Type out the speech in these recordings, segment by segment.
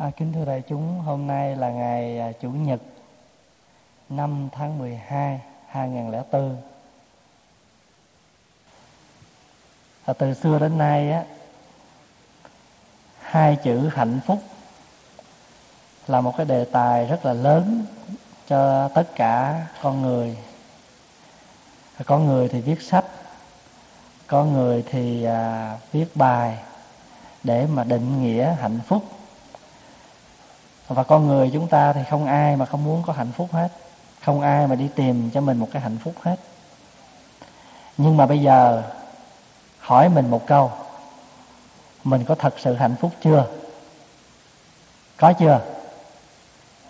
À, kính thưa đại chúng, hôm nay là ngày à, Chủ nhật 5 tháng 12 2004. À, từ xưa đến nay á hai chữ hạnh phúc là một cái đề tài rất là lớn cho tất cả con người. À, có người thì viết sách, có người thì à, viết bài để mà định nghĩa hạnh phúc và con người chúng ta thì không ai mà không muốn có hạnh phúc hết. Không ai mà đi tìm cho mình một cái hạnh phúc hết. Nhưng mà bây giờ hỏi mình một câu. Mình có thật sự hạnh phúc chưa? Có chưa?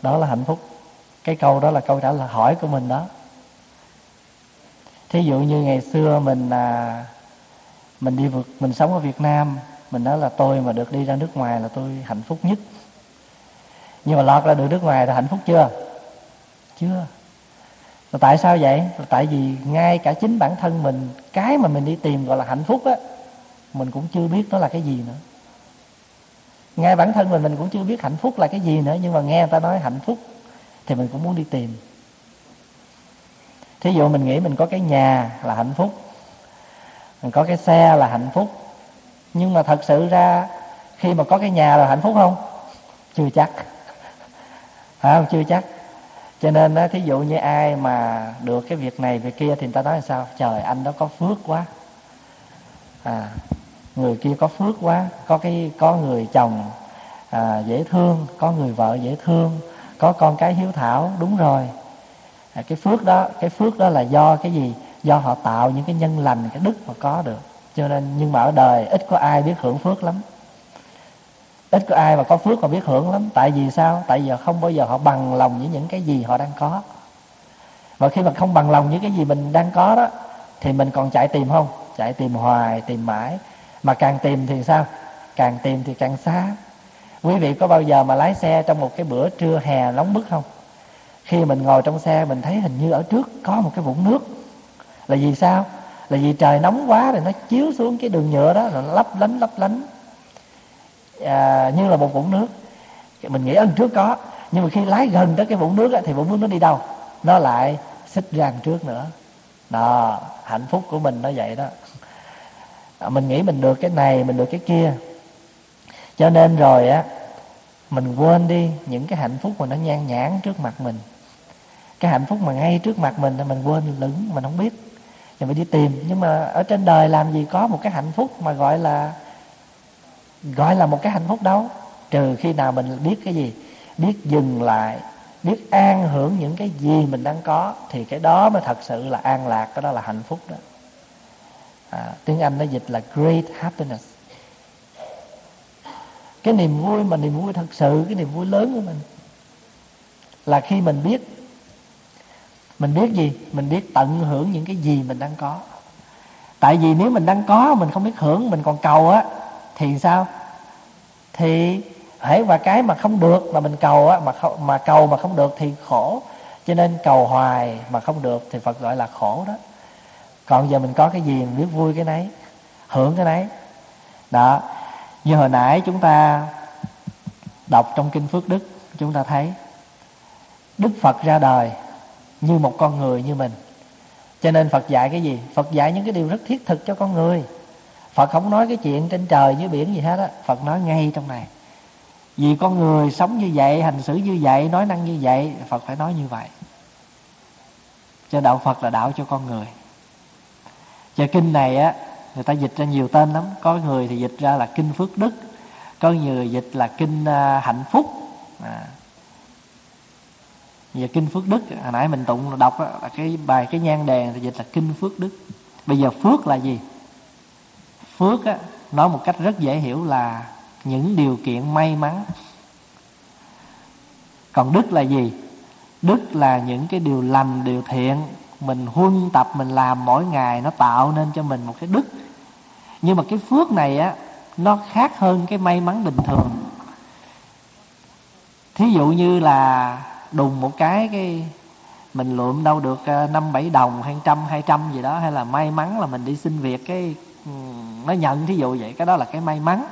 Đó là hạnh phúc. Cái câu đó là câu trả lời hỏi của mình đó. Thí dụ như ngày xưa mình à, mình đi vượt mình sống ở Việt Nam mình nói là tôi mà được đi ra nước ngoài là tôi hạnh phúc nhất nhưng mà lọt ra được nước ngoài là hạnh phúc chưa? Chưa. Là tại sao vậy? Là tại vì ngay cả chính bản thân mình, cái mà mình đi tìm gọi là hạnh phúc á, mình cũng chưa biết nó là cái gì nữa. Ngay bản thân mình mình cũng chưa biết hạnh phúc là cái gì nữa, nhưng mà nghe người ta nói hạnh phúc thì mình cũng muốn đi tìm. Thí dụ mình nghĩ mình có cái nhà là hạnh phúc, mình có cái xe là hạnh phúc, nhưng mà thật sự ra khi mà có cái nhà là hạnh phúc không? Chưa chắc phải không chưa chắc. Cho nên đó, thí dụ như ai mà được cái việc này việc kia thì người ta nói là sao? Trời anh đó có phước quá. À người kia có phước quá. Có cái có người chồng à, dễ thương có người vợ dễ thương có con cái hiếu thảo đúng rồi. À, cái phước đó cái phước đó là do cái gì? Do họ tạo những cái nhân lành cái đức mà có được. Cho nên nhưng mà ở đời ít có ai biết hưởng phước lắm ít có ai mà có phước mà biết hưởng lắm. Tại vì sao? Tại giờ không bao giờ họ bằng lòng với những cái gì họ đang có. Và khi mà không bằng lòng với cái gì mình đang có đó, thì mình còn chạy tìm không? Chạy tìm hoài, tìm mãi. Mà càng tìm thì sao? Càng tìm thì càng xa. Quý vị có bao giờ mà lái xe trong một cái bữa trưa hè nóng bức không? Khi mình ngồi trong xe, mình thấy hình như ở trước có một cái vũng nước. Là vì sao? Là vì trời nóng quá thì nó chiếu xuống cái đường nhựa đó, rồi nó lấp lánh lấp lánh à, như là một vũng nước. Mình nghĩ ân trước có. Nhưng mà khi lái gần tới cái vũng nước thì vũng nước nó đi đâu? Nó lại xích ra trước nữa. Đó hạnh phúc của mình nó vậy đó. À, mình nghĩ mình được cái này mình được cái kia. Cho nên rồi á mình quên đi những cái hạnh phúc mà nó nhan nhản trước mặt mình. Cái hạnh phúc mà ngay trước mặt mình mình quên lửng mình không biết. Thì phải đi tìm. Nhưng mà ở trên đời làm gì có một cái hạnh phúc mà gọi là gọi là một cái hạnh phúc đâu. Trừ khi nào mình biết cái gì biết dừng lại biết an hưởng những cái gì mình đang có thì cái đó mới thật sự là an lạc cái đó là hạnh phúc đó. À, tiếng anh nó dịch là great happiness. Cái niềm vui mà niềm vui thật sự cái niềm vui lớn của mình là khi mình biết mình biết gì? Mình biết tận hưởng những cái gì mình đang có. Tại vì nếu mình đang có mình không biết hưởng mình còn cầu á thì sao? Thì hễ và cái mà không được mà mình cầu á mà không, mà cầu mà không được thì khổ. Cho nên cầu hoài mà không được thì Phật gọi là khổ đó. Còn giờ mình có cái gì mình biết vui cái nấy hưởng cái nấy. Đó. Như hồi nãy chúng ta đọc trong kinh phước đức chúng ta thấy đức phật ra đời như một con người như mình. Cho nên phật dạy cái gì? Phật dạy những cái điều rất thiết thực cho con người phật không nói cái chuyện trên trời dưới biển gì hết á. Phật nói ngay trong này. Vì con người sống như vậy hành xử như vậy nói năng như vậy phật phải nói như vậy. Cho đạo phật là đạo cho con người. Cho kinh này á người ta dịch ra nhiều tên lắm. Có người thì dịch ra là kinh phước đức có người dịch là kinh à, hạnh phúc. À, giờ kinh phước đức hồi nãy mình tụng đọc đó, là cái bài cái nhan đèn thì dịch là kinh phước đức. Bây giờ phước là gì? Phước á, nói một cách rất dễ hiểu là những điều kiện may mắn. Còn đức là gì? Đức là những cái điều lành điều thiện. Mình huân tập mình làm mỗi ngày nó tạo nên cho mình một cái đức. Nhưng mà cái phước này á nó khác hơn cái may mắn bình thường. Thí dụ như là đùng một cái cái mình lượm đâu được ờ, năm bảy đồng hay trăm hai trăm gì đó hay là may mắn là mình đi xin việc cái nó nhận thí dụ vậy, cái đó là cái may mắn.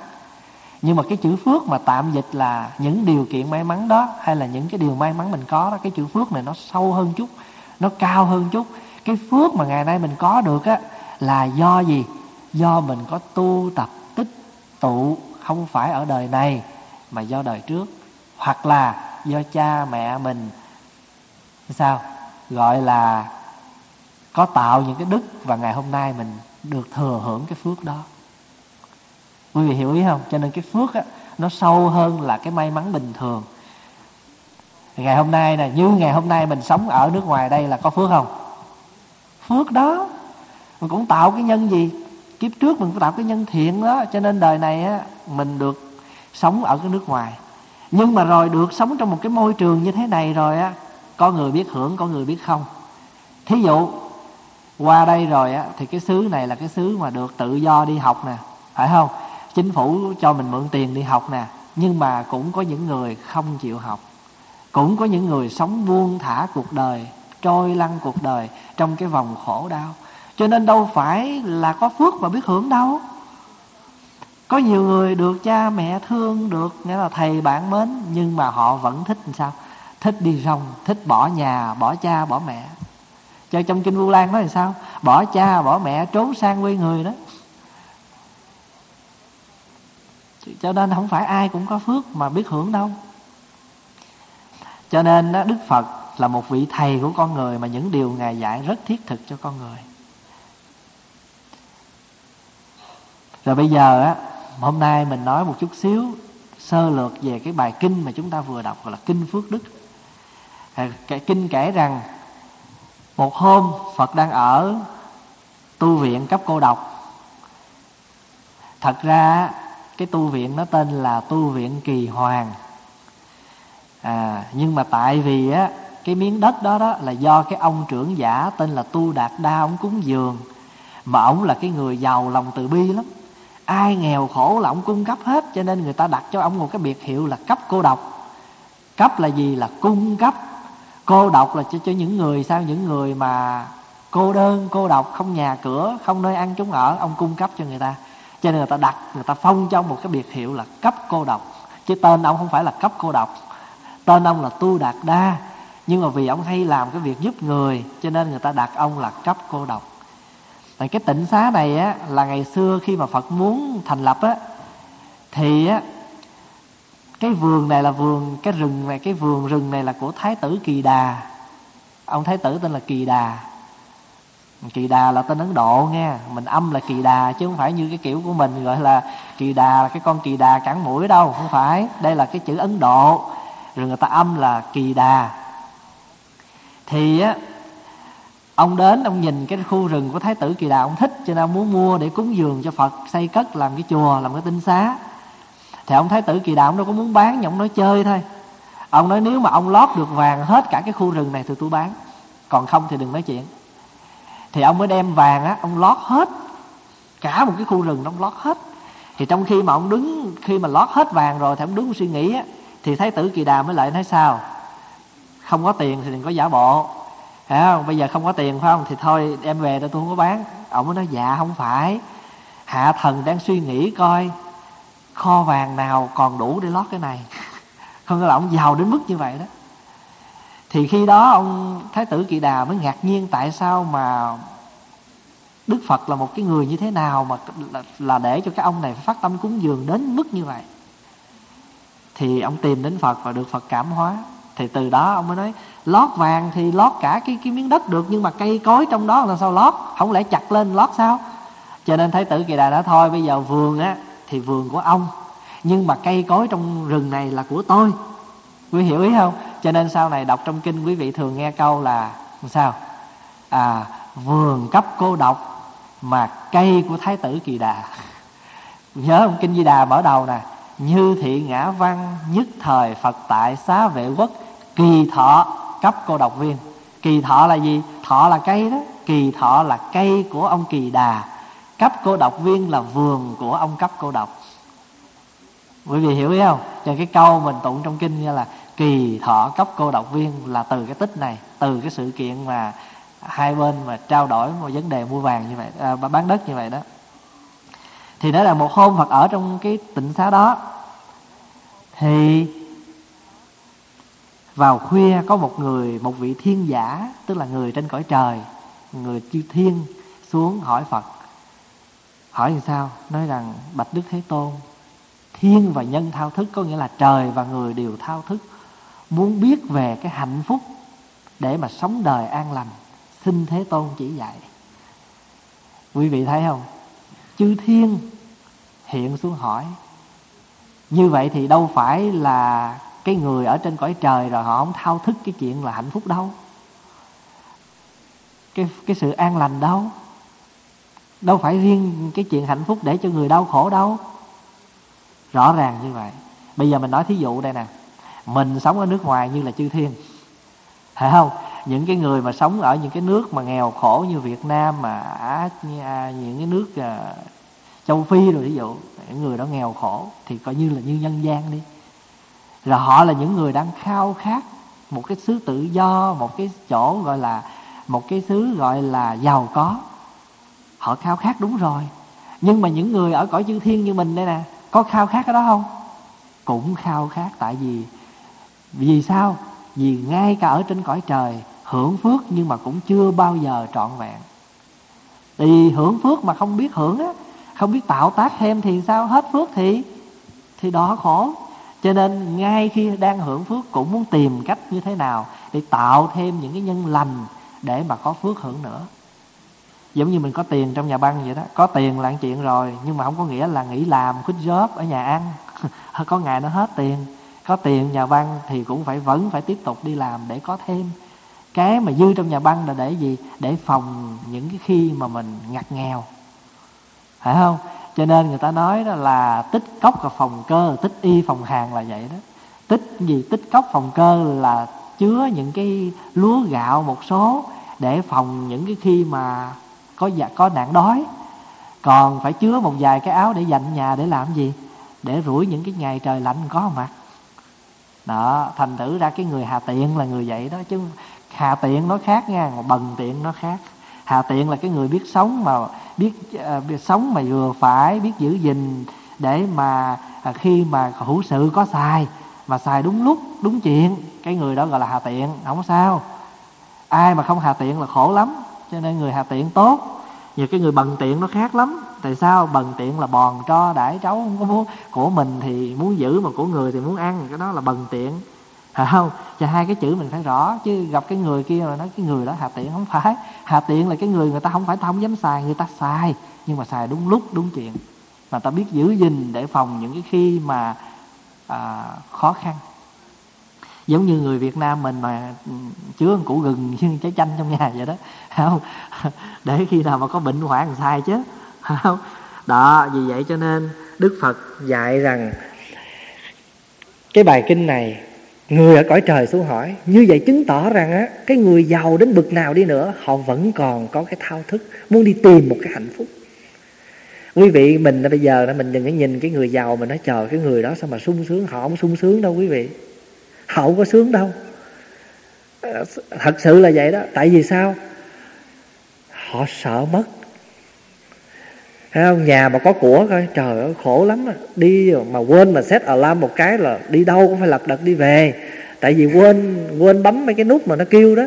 Nhưng mà cái chữ phước mà tạm dịch là những điều kiện may mắn đó, hay là những cái điều may mắn mình có đó, cái chữ phước này nó sâu hơn chút, nó cao hơn chút. Cái phước mà ngày nay mình có được á, là do gì? Do mình có tu tập tích tụ, không phải ở đời này, mà do đời trước. Hoặc là do cha mẹ mình, sao? Gọi là có tạo những cái đức và ngày hôm nay mình được thừa hưởng cái phước đó. Quý vị hiểu ý không? Cho nên cái phước á, nó sâu hơn là cái may mắn bình thường. Ngày hôm nay nè, như ngày hôm nay mình sống ở nước ngoài đây là có phước không? Phước đó. Mình cũng tạo cái nhân gì? Kiếp trước mình cũng tạo cái nhân thiện đó. Cho nên đời này á, mình được sống ở cái nước ngoài. Nhưng mà rồi được sống trong một cái môi trường như thế này rồi á, có người biết hưởng, có người biết không? Thí dụ qua đây rồi á, thì cái xứ này là cái xứ mà được tự do đi học nè, phải không? Chính phủ cho mình mượn tiền đi học nè, nhưng mà cũng có những người không chịu học. Cũng có những người sống buông thả cuộc đời, trôi lăn cuộc đời trong cái vòng khổ đau. Cho nên đâu phải là có phước mà biết hưởng đâu. Có nhiều người được cha mẹ thương được, nghĩa là thầy bạn mến, nhưng mà họ vẫn thích làm sao? Thích đi rong thích bỏ nhà, bỏ cha, bỏ mẹ cho trong kinh vu lan nói là sao? Bỏ cha bỏ mẹ trốn sang quê người đó. Cho nên không phải ai cũng có phước mà biết hưởng đâu. Cho nên đó, đức phật là một vị thầy của con người mà những điều ngài dạy rất thiết thực cho con người. Rồi bây giờ á hôm nay mình nói một chút xíu sơ lược về cái bài kinh mà chúng ta vừa đọc gọi là kinh phước đức. Cái kinh kể rằng một hôm, phật đang ở tu viện cấp cô độc. Thật ra, cái tu viện nó tên là tu viện kỳ hoàng. À nhưng mà tại vì á, cái miếng đất đó đó là do cái ông trưởng giả tên là tu đạt đa, ông cúng dường. Mà ông là cái người giàu lòng từ bi lắm. Ai nghèo khổ là ổng cung cấp hết, cho nên người ta đặt cho ông một cái biệt hiệu là cấp cô độc. Cấp là gì? Là cung cấp cô độc là cho, cho những người sao những người mà cô đơn cô độc không nhà cửa không nơi ăn chúng ở ông cung cấp cho người ta. Cho nên người ta đặt người ta phong cho một cái biệt hiệu là cấp cô độc chứ tên ông không phải là cấp cô độc tên ông là tu đạt đa. Nhưng mà vì ông hay làm cái việc giúp người cho nên người ta đặt ông là cấp cô độc tại cái tỉnh xá này á là ngày xưa khi mà phật muốn thành lập á thì á cái vườn này là vườn, cái rừng này, cái vườn rừng này là của thái tử kỳ đà. Ông thái tử tên là kỳ đà. Kỳ đà là tên ấn độ nghe, mình âm là kỳ đà chứ không phải như cái kiểu của mình gọi là kỳ đà là cái con kỳ đà cắn mũi đâu, không phải. Đây là cái chữ ấn độ, rồi người ta âm là kỳ đà. Thì á, ông đến, ông nhìn cái khu rừng của thái tử kỳ đà, ông thích cho nên ông muốn mua để cúng dường cho phật, xây cất, làm cái chùa, làm cái tinh xá thì ông thái tử kỳ đạo ông đâu có muốn bán, nhưng ông nói chơi thôi. Ông nói nếu mà ông lót được vàng hết cả cái khu rừng này thì tôi bán. Còn không thì đừng nói chuyện. Thì ông mới đem vàng á, ông lót hết. Cả một cái khu rừng ông lót hết. Thì trong khi mà ông đứng, khi mà lót hết vàng rồi thì ông đứng suy nghĩ á, thì thái tử kỳ đà mới lại nói sao? Không có tiền thì đừng có giả bộ. Phải không? Bây giờ không có tiền phải không? Thì thôi, đem về tôi không có bán. Ông mới nói dạ không phải. Hạ thần đang suy nghĩ coi. Kho vàng nào còn đủ để lót cái này? Không là ông giàu đến mức như vậy đó. Thì khi đó ông Thái tử Kỳ Đà mới ngạc nhiên Tại sao mà Đức Phật là một cái người như thế nào Mà là, là để cho cái ông này phát tâm cúng dường đến mức như vậy? Thì ông tìm đến Phật và được Phật cảm hóa. Thì từ đó ông mới nói lót vàng thì lót cả cái cái miếng đất được nhưng mà cây cối trong đó làm sao lót? Không lẽ chặt lên lót sao? Cho nên thái tử kỳ đà đã thôi bây giờ vườn á thì vườn của ông. Nhưng mà cây cối trong rừng này là của tôi. Quý hiểu ý không? Cho nên sau này đọc trong kinh, quý vị thường nghe câu là sao? À vườn cấp cô độc mà cây của thái tử kỳ đà. Nhớ không? Kinh di đà mở đầu nè. Như thị ngã văn, nhất thời phật tại xá vệ quốc, kỳ thọ cấp cô độc viên. Kỳ thọ là gì? Thọ là cây đó. Kỳ thọ là cây của ông kỳ đà cấp cô độc viên là vườn của ông cấp cô độc. Quý vị hiểu ý không? Cho cái câu mình tụng trong kinh như là kỳ thọ cấp cô độc viên là từ cái tích này từ cái sự kiện mà hai bên mà trao đổi một vấn đề mua vàng như vậy à, bán đất như vậy đó. Thì đó là một hôm phật ở trong cái tịnh xá đó thì vào khuya có một người một vị thiên giả tức là người trên cõi trời người chư thiên xuống hỏi phật hỏi thì sao? Nói rằng, bạch đức thế tôn, thiên và nhân thao thức, có nghĩa là trời và người đều thao thức, muốn biết về cái hạnh phúc để mà sống đời an lành, xin thế tôn chỉ dạy. Quý vị thấy không? Chư thiên hiện xuống hỏi, như vậy thì đâu phải là cái người ở trên cõi trời rồi họ không thao thức cái chuyện là hạnh phúc đâu? Cái cái sự an lành đâu? Đâu phải riêng cái chuyện hạnh phúc để cho người đau khổ đâu. Rõ ràng như vậy. Bây giờ mình nói thí dụ đây nè. Mình sống ở nước ngoài như là chư thiên. Phải không? Những cái người mà sống ở những cái nước mà nghèo khổ như Việt Nam mà à, những cái nước à, châu Phi rồi ví dụ những người đó nghèo khổ thì coi như là như nhân gian đi. Là họ là những người đang khao khát một cái xứ tự do một cái chỗ gọi là một cái xứ gọi là giàu có họ khao khát đúng rồi. Nhưng mà những người ở cõi chư thiên như mình đây nè, có khao khát cái đó không? Cũng khao khát, tại vì vì sao? Vì ngay cả ở trên cõi trời, hưởng phước nhưng mà cũng chưa bao giờ trọn vẹn. Thì hưởng phước mà không biết hưởng á, không biết tạo tác thêm thì sao? Hết phước thì thì đó khổ. Cho nên ngay khi đang hưởng phước cũng muốn tìm cách như thế nào để tạo thêm những cái nhân lành để mà có phước hưởng nữa giống như mình có tiền trong nhà băng vậy đó. Có tiền là chuyện rồi, nhưng mà không có nghĩa là nghỉ làm, quýt job ở nhà ăn. Có ngày nó hết tiền. Có tiền nhà băng thì cũng phải vẫn phải tiếp tục đi làm để có thêm. Cái mà dư trong nhà băng là để gì? Để phòng những cái khi mà mình ngặt nghèo. Phải không? Cho nên người ta nói đó là tích cốc và phòng cơ, tích y phòng hàng là vậy đó. Tích gì? Tích cốc phòng cơ là chứa những cái lúa gạo một số để phòng những cái khi mà có dạ có nạn đói. Còn phải chứa một vài cái áo để dành nhà để làm gì? Để rủi những cái ngày trời lạnh có mặt. Đó thành thử ra cái người hà tiện là người vậy đó chứ hà tiện nó khác nha bần tiện nó khác. Hà tiện là cái người biết sống mà biết, uh, biết sống mà vừa phải biết giữ gìn để mà uh, khi mà hữu sự có xài mà xài đúng lúc đúng chuyện. Cái người đó gọi là hà tiện không sao. Ai mà không hà tiện là khổ lắm cho nên người hà tiện tốt. Nhiều cái người bần tiện nó khác lắm. Tại sao? Bần tiện là bòn cho đãi cháu không có muốn. Của mình thì muốn giữ mà của người thì muốn ăn. Cái đó là bần tiện. Phải không? Và hai cái chữ mình phải rõ. Chứ gặp cái người kia mà nói cái người đó hạ tiện không phải. Hạ tiện là cái người người ta không phải ta không dám xài. Người ta xài. Nhưng mà xài đúng lúc đúng chuyện. Mà ta biết giữ gìn để phòng những cái khi mà à, khó khăn giống như người Việt Nam mình mà ừ, chứa một củ gừng như trái chanh trong nhà vậy đó. Không? Để khi nào mà có bệnh hoạn sai chứ. Không? Đó, vì vậy cho nên Đức Phật dạy rằng, cái bài kinh này, người ở cõi trời xuống hỏi, như vậy chứng tỏ rằng á, cái người giàu đến bực nào đi nữa, họ vẫn còn có cái thao thức, muốn đi tìm một cái hạnh phúc. Quý vị, mình bây giờ đó mình đừng có nhìn cái người giàu mình nói chờ cái người đó sao mà sung sướng, họ không sung sướng đâu, quý vị hậu không có sướng đâu. Ờ, thật sự là vậy đó. Tại vì sao? Họ sợ mất. Thấy không? Nhà mà có của coi, Trời ơi, khổ lắm à. Đi mà quên mà set alarm một cái là Đi đâu cũng phải lật đật đi về. Tại vì quên quên bấm mấy cái nút mà nó kêu đó.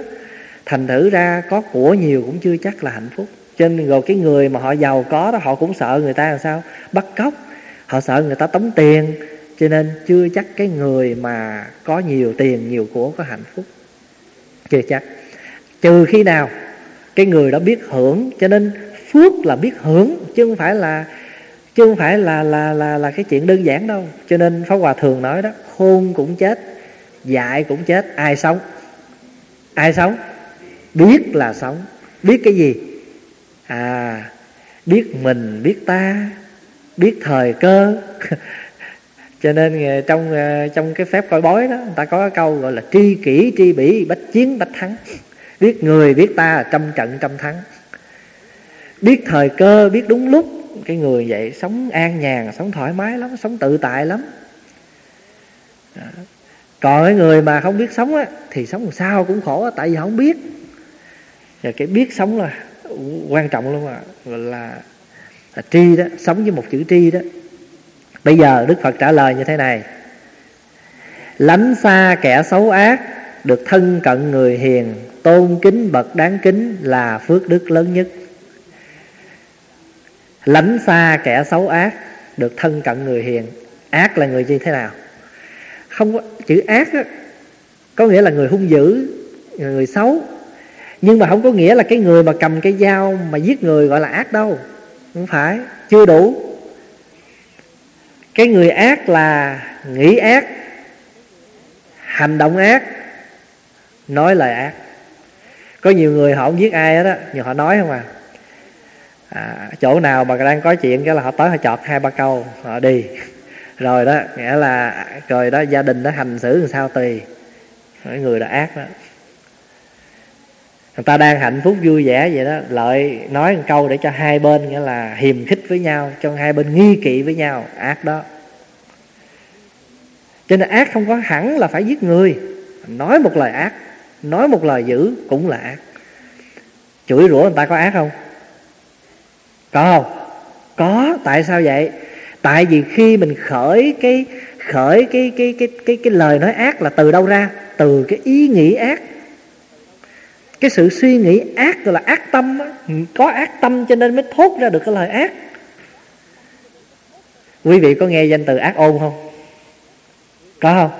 Thành thử ra có của nhiều cũng chưa chắc là hạnh phúc. Trên rồi cái người mà họ giàu có đó, Họ cũng sợ người ta làm sao? Bắt cóc. Họ sợ người ta tống tiền. Cho nên chưa chắc cái người mà có nhiều tiền, nhiều của, có hạnh phúc. Chưa chắc. Trừ khi nào cái người đó biết hưởng, cho nên phước là biết hưởng, chứ không phải là, chứ không phải là là là là cái chuyện đơn giản đâu. Cho nên pháp hòa thường nói đó, khôn cũng chết, dại cũng chết, ai sống? Ai sống? Biết là sống. Biết cái gì? À biết mình, biết ta, biết thời cơ. cho nên ờ, trong ờ, trong cái phép coi bói đó, người ta có cái câu gọi là tri kỷ, tri bỉ, bách chiến, bách thắng. Biết người, biết ta, trăm trận, trăm thắng. Biết thời cơ, biết đúng lúc, cái người vậy sống an nhàn, sống thoải mái lắm, sống tự tại lắm. Đó. còn cái người mà không biết sống á, thì sống làm sao cũng khổ, tại vì không biết. Và cái biết sống là quan trọng luôn à gọi là là tri đó, sống với một chữ tri đó bây giờ đức phật trả lời như thế này. Lánh xa kẻ xấu ác được thân cận người hiền tôn kính bậc đáng kính là phước đức lớn nhất. Lánh xa kẻ xấu ác được thân cận người hiền. Ác là người như thế nào? Không có chữ ác đó, có nghĩa là người hung dữ người xấu. Nhưng mà không có nghĩa là cái người mà cầm cái dao mà giết người gọi là ác đâu. Không phải chưa đủ cái người ác là nghĩ ác, hành động ác, nói lời ác. Có nhiều người họ không giết ai hết á, nhưng họ nói không à. à chỗ nào mà đang có chuyện cái là họ tới họ chọt hai ba câu, họ đi. Rồi đó, nghĩa là, rồi đó gia đình đã hành xử làm sao tùy. Người đã ác đó người ta đang hạnh phúc vui vẻ vậy đó, lợi nói một câu để cho hai bên nghĩa là hiềm khích với nhau, cho hai bên nghi kỵ với nhau, ác đó. Cho nên ác không có hẳn là phải giết người, nói một lời ác, nói một lời dữ cũng là ác. Chửi rủa người ta có ác không? Có không? Có, tại sao vậy? Tại vì khi mình khởi cái khởi cái cái cái cái cái lời nói ác là từ đâu ra? Từ cái ý nghĩ ác cái sự suy nghĩ ác gọi là ác tâm á. Ừ, có ác tâm cho nên mới thốt ra được cái lời ác. Quý vị có nghe danh từ ác ôn không? Có không?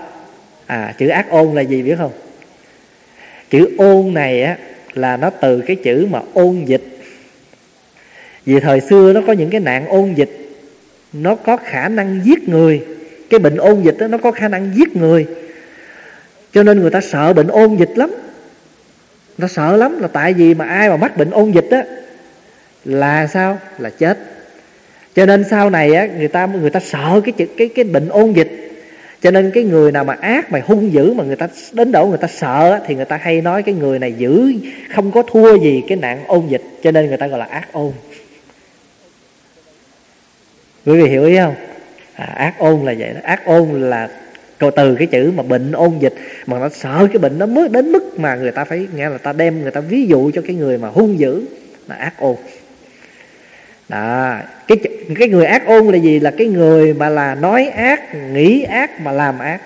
À chữ ác ôn là gì biết không? Chữ ôn này á là nó từ cái chữ mà ôn dịch. Vì thời xưa nó có những cái nạn ôn dịch nó có khả năng giết người. Cái bệnh ôn dịch đó, nó có khả năng giết người. Cho nên người ta sợ bệnh ôn dịch lắm nó sợ lắm là tại vì mà ai mà mắc bệnh ôn dịch á là sao? Là chết. Cho nên sau này á người ta người ta sợ cái cái cái bệnh ôn dịch. Cho nên cái người nào mà ác mà hung dữ mà người ta đến độ người ta sợ thì người ta hay nói cái người này dữ không có thua gì cái nạn ôn dịch. Cho nên người ta gọi là ác ôn. Quý vị hiểu ý không? À, ác ôn là vậy đó. Ác ôn là từ cái chữ mà bệnh ôn dịch, mà nó sợ cái bệnh nó mới đến mức mà người ta phải nghe là ta đem người ta ví dụ cho cái người mà hung dữ, là ác ôn. Đó, cái cái người ác ôn là gì? Là cái người mà là nói ác, nghĩ ác mà làm ác.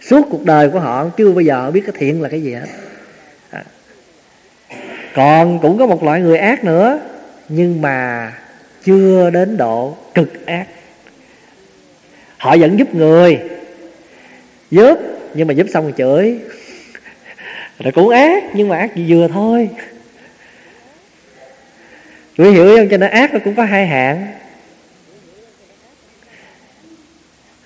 Suốt cuộc đời của họ chưa bao giờ biết cái thiện là cái gì hết. À. còn cũng có một loại người ác nữa, nhưng mà chưa đến độ cực ác họ vẫn giúp người. Giúp, nhưng mà giúp xong rồi chửi. Rồi cũng ác, nhưng mà ác gì vừa thôi. Quý hiểu không? Cho nên ác nó cũng có hai hạng.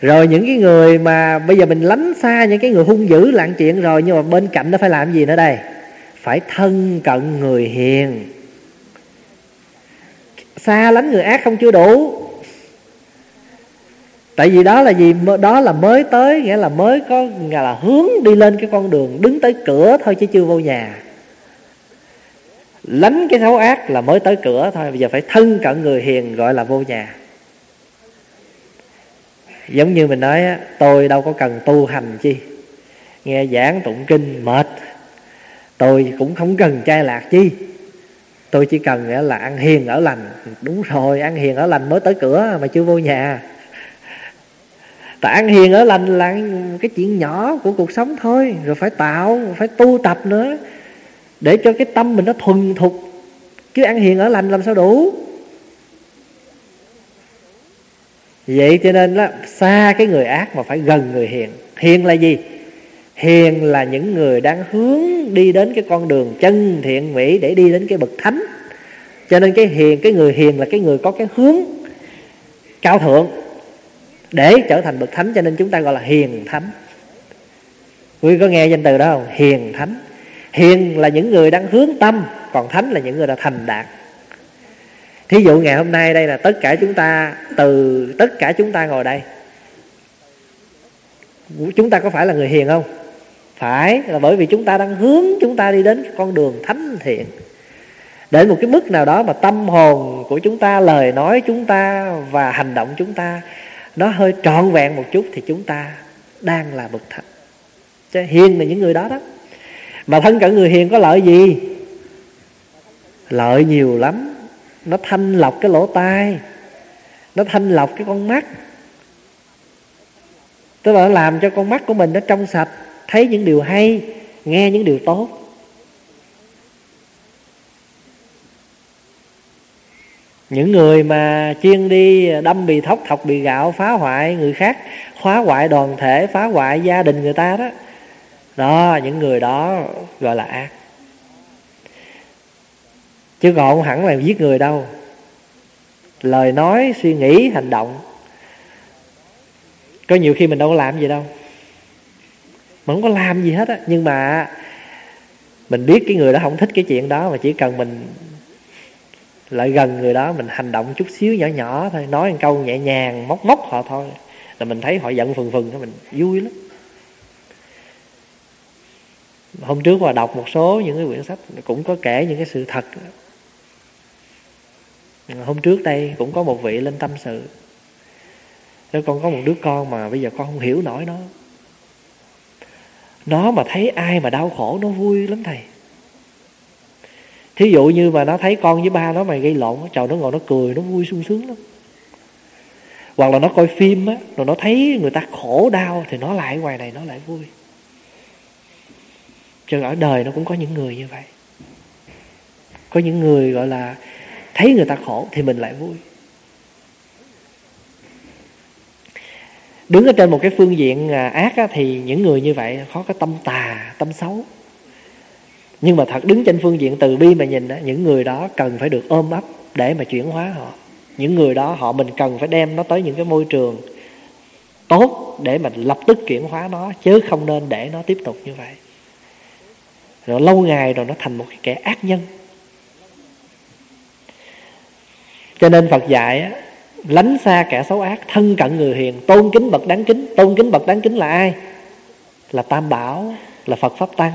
Rồi những cái người mà bây giờ mình lánh xa những cái người hung dữ lạng chuyện rồi, nhưng mà bên cạnh nó phải làm gì nữa đây? Phải thân cận người hiền. Xa lánh người ác không chưa đủ tại vì đó là gì? Đó là mới tới, nghĩa là mới có, nghĩa là hướng đi lên cái con đường, đứng tới cửa thôi chứ chưa vô nhà. Lánh cái xấu ác là mới tới cửa thôi, bây giờ phải thân cận người hiền gọi là vô nhà. Giống như mình nói tôi đâu có cần tu hành chi. Nghe giảng tụng kinh mệt, tôi cũng không cần trai lạc chi. Tôi chỉ cần là ăn hiền ở lành. Đúng rồi, ăn hiền ở lành mới tới cửa mà chưa vô nhà tại ăn hiền ở lành là cái chuyện nhỏ của cuộc sống thôi, rồi phải tạo, phải tu tập nữa, để cho cái tâm mình nó thuần thục. Chứ ăn hiền ở lành làm sao đủ? Vậy cho nên là xa cái người ác mà phải gần người hiền. Hiền là gì? Hiền là những người đang hướng đi đến cái con đường chân thiện mỹ để đi đến cái bậc thánh. Cho nên cái hiền, cái người hiền là cái người có cái hướng cao thượng để trở thành bậc thánh, cho nên chúng ta gọi là hiền thánh. Quý có nghe danh từ đó không? Hiền thánh. Hiền là những người đang hướng tâm, còn thánh là những người đã thành đạt. Thí dụ ngày hôm nay đây là tất cả chúng ta, từ tất cả chúng ta ngồi đây. Chúng ta có phải là người hiền không? Phải, là bởi vì chúng ta đang hướng chúng ta đi đến con đường thánh thiện. Đến một cái mức nào đó mà tâm hồn của chúng ta, lời nói chúng ta và hành động chúng ta nó hơi trọn vẹn một chút thì chúng ta đang là bậc thánh chứ hiền là những người đó đó. Mà thân cận người hiền có lợi gì? Lợi nhiều lắm. Nó thanh lọc cái lỗ tai. Nó thanh lọc cái con mắt. Tức là nó làm cho con mắt của mình nó trong sạch, thấy những điều hay, nghe những điều tốt. Những người mà chuyên đi đâm bì thóc, thọc bì gạo, phá hoại người khác, phá hoại đoàn thể, phá hoại gia đình người ta đó. Đó, những người đó gọi là ác. Chứ còn không hẳn là giết người đâu. Lời nói, suy nghĩ, hành động. Có nhiều khi mình đâu có làm gì đâu. Mình không có làm gì hết á. Nhưng mà mình biết cái người đó không thích cái chuyện đó mà chỉ cần mình lại gần người đó mình hành động chút xíu nhỏ nhỏ thôi, nói một câu nhẹ nhàng, móc móc họ thôi. Là mình thấy họ giận phừng phừng mình vui lắm. Hôm trước mà đọc một số những cái quyển sách, cũng có kể những cái sự thật. Hôm trước đây cũng có một vị lên tâm sự. Nếu con có một đứa con mà bây giờ con không hiểu nổi nó. Nó mà thấy ai mà đau khổ, nó vui lắm thầy thí dụ như mà nó thấy con với ba nó mày gây lộn trời nó ngồi nó cười nó vui sung sướng lắm. Hoặc là nó coi phim á rồi nó thấy người ta khổ đau thì nó lại ngoài này nó lại vui. Cho ở đời nó cũng có những người như vậy. Có những người gọi là thấy người ta khổ thì mình lại vui. Đứng ở trên một cái phương diện à, ác á, thì những người như vậy có cái tâm tà tâm xấu nhưng mà thật đứng trên phương diện từ bi mà nhìn đó, những người đó cần phải được ôm ấp để mà chuyển hóa họ. Những người đó họ mình cần phải đem nó tới những cái môi trường tốt để mình lập tức chuyển hóa nó chứ không nên để nó tiếp tục như vậy. Rồi lâu ngày rồi nó thành một cái kẻ ác nhân. Cho nên phật dạy á, lánh xa kẻ xấu ác thân cận người hiền tôn kính bậc đáng kính. Tôn kính bậc đáng kính là ai? Là tam bảo là phật pháp tăng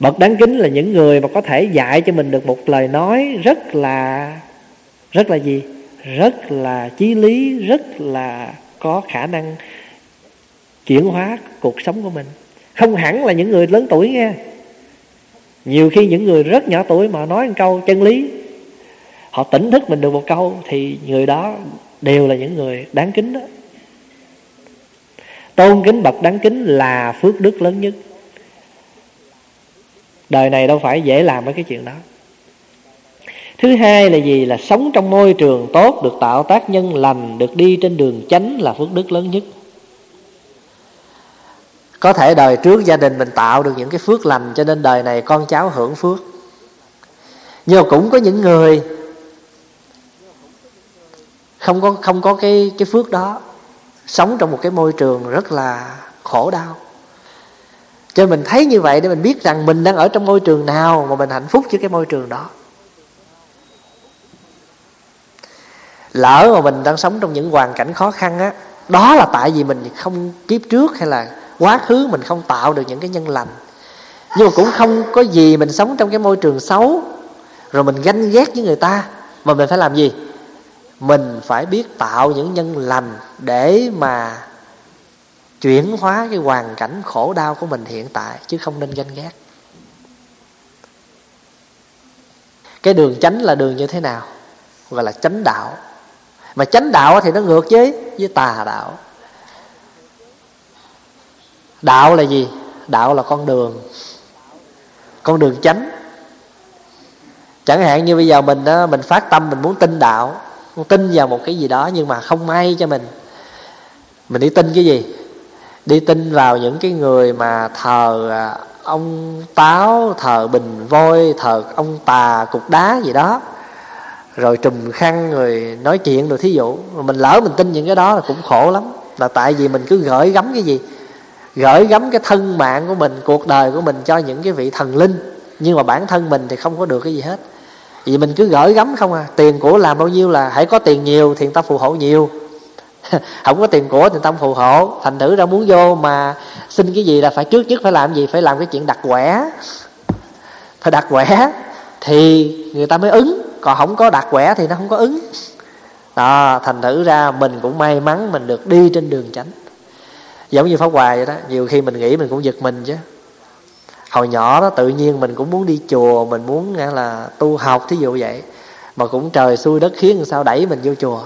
bậc đáng kính là những người mà có thể dạy cho mình được một lời nói rất là rất là gì? Rất là chí lý, rất là có khả năng chuyển hóa cuộc sống của mình. Không hẳn là những người lớn tuổi nghe. Nhiều khi những người rất nhỏ tuổi mà nói một câu chân lý, họ tỉnh thức mình được một câu thì người đó đều là những người đáng kính đó. Tôn kính bậc đáng kính là phước đức lớn nhất đời này đâu phải dễ làm mấy cái chuyện đó. Thứ hai là gì? Là sống trong môi trường tốt, được tạo tác nhân lành, được đi trên đường chánh là phước đức lớn nhất. Có thể đời trước gia đình mình tạo được những cái phước lành, cho nên đời này con cháu hưởng phước. Nhưng mà cũng có những người không có không có cái cái phước đó, sống trong một cái môi trường rất là khổ đau cho mình thấy như vậy để mình biết rằng mình đang ở trong môi trường nào mà mình hạnh phúc với cái môi trường đó. Lỡ mà mình đang sống trong những hoàn cảnh khó khăn á, đó là tại vì mình không kiếp trước hay là quá khứ mình không tạo được những cái nhân lành. Nhưng mà cũng không có gì mình sống trong cái môi trường xấu, rồi mình ganh ghét với người ta, mà mình phải làm gì? Mình phải biết tạo những nhân lành để mà chuyển hóa cái hoàn cảnh khổ đau của mình hiện tại chứ không nên ganh ghét. Cái đường chánh là đường như thế nào? Gọi là chánh đạo. Mà chánh đạo thì nó ngược với với tà đạo. Đạo là gì? Đạo là con đường. Con đường chánh. Chẳng hạn như bây giờ mình đó mình phát tâm, mình muốn tin đạo, muốn tin vào một cái gì đó nhưng mà không may cho mình. Mình đi tin cái gì? Đi tin vào những cái người mà thờ à, ông táo, thờ bình voi, thờ ông tà cục đá gì đó. Rồi trùm khăn rồi nói chuyện rồi thí dụ. Mình lỡ mình tin những cái đó là cũng khổ lắm. Là tại vì mình cứ gửi gắm cái gì? Gửi gắm cái thân mạng của mình, cuộc đời của mình cho những cái vị thần linh. Nhưng mà bản thân mình thì không có được cái gì hết. Vì mình cứ gửi gắm không à. Tiền của làm bao nhiêu là hãy có tiền nhiều thì người ta phù hộ nhiều. không có tiền của thì tâm phù hộ. Thành thử ra muốn vô mà xin cái gì là phải trước nhất phải làm gì? Phải làm cái chuyện đặt quẻ. Phải đặt quẻ thì người ta mới ứng. Còn không có đặt quẻ thì nó không có ứng. Đó, thành thử ra mình cũng may mắn mình được đi trên đường tránh giống như pháp hoài vậy đó, nhiều khi mình nghĩ mình cũng giật mình chứ. Hồi nhỏ đó tự nhiên mình cũng muốn đi chùa, mình muốn là tu học thí dụ vậy. Mà cũng trời xui đất khiến sao đẩy mình vô chùa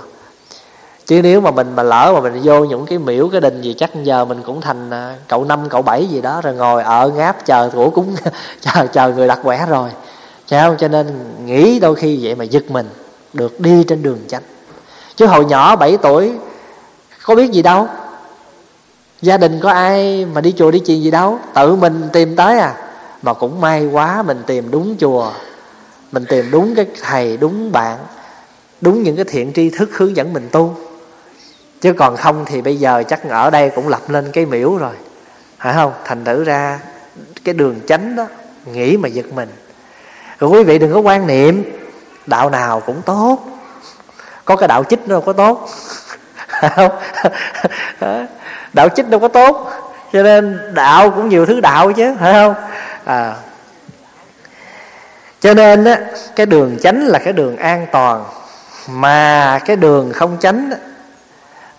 chứ nếu mà mình mà lỡ mà mình vô những cái miễu cái đình gì, chắc giờ mình cũng thành à, cậu năm, cậu bảy gì đó rồi ngồi ở ngáp chờ của cúng chờ chờ người đặt quẻ rồi. Sao cho nên nghĩ đôi khi vậy mà giật mình, được đi trên đường chánh. Chứ hồi nhỏ 7 tuổi, có biết gì đâu. Gia đình có ai mà đi chùa đi chuyện gì đâu. Tự mình tìm tới à. Mà cũng may quá mình tìm đúng chùa, mình tìm đúng cái thầy, đúng bạn, đúng những cái thiện tri thức hướng dẫn mình tu chứ còn không thì bây giờ chắc ở đây cũng lập lên cái miễu rồi. Phải không? Thành thử ra cái đường chánh đó, nghĩ mà giật mình. Rồi quý vị đừng có quan niệm, đạo nào cũng tốt. Có cái đạo chích đâu có tốt. Không đạo chích đâu có tốt. Cho nên đạo cũng nhiều thứ đạo chứ, phải không? À. Cho nên á, cái đường chánh là cái đường an toàn. Mà cái đường không chánh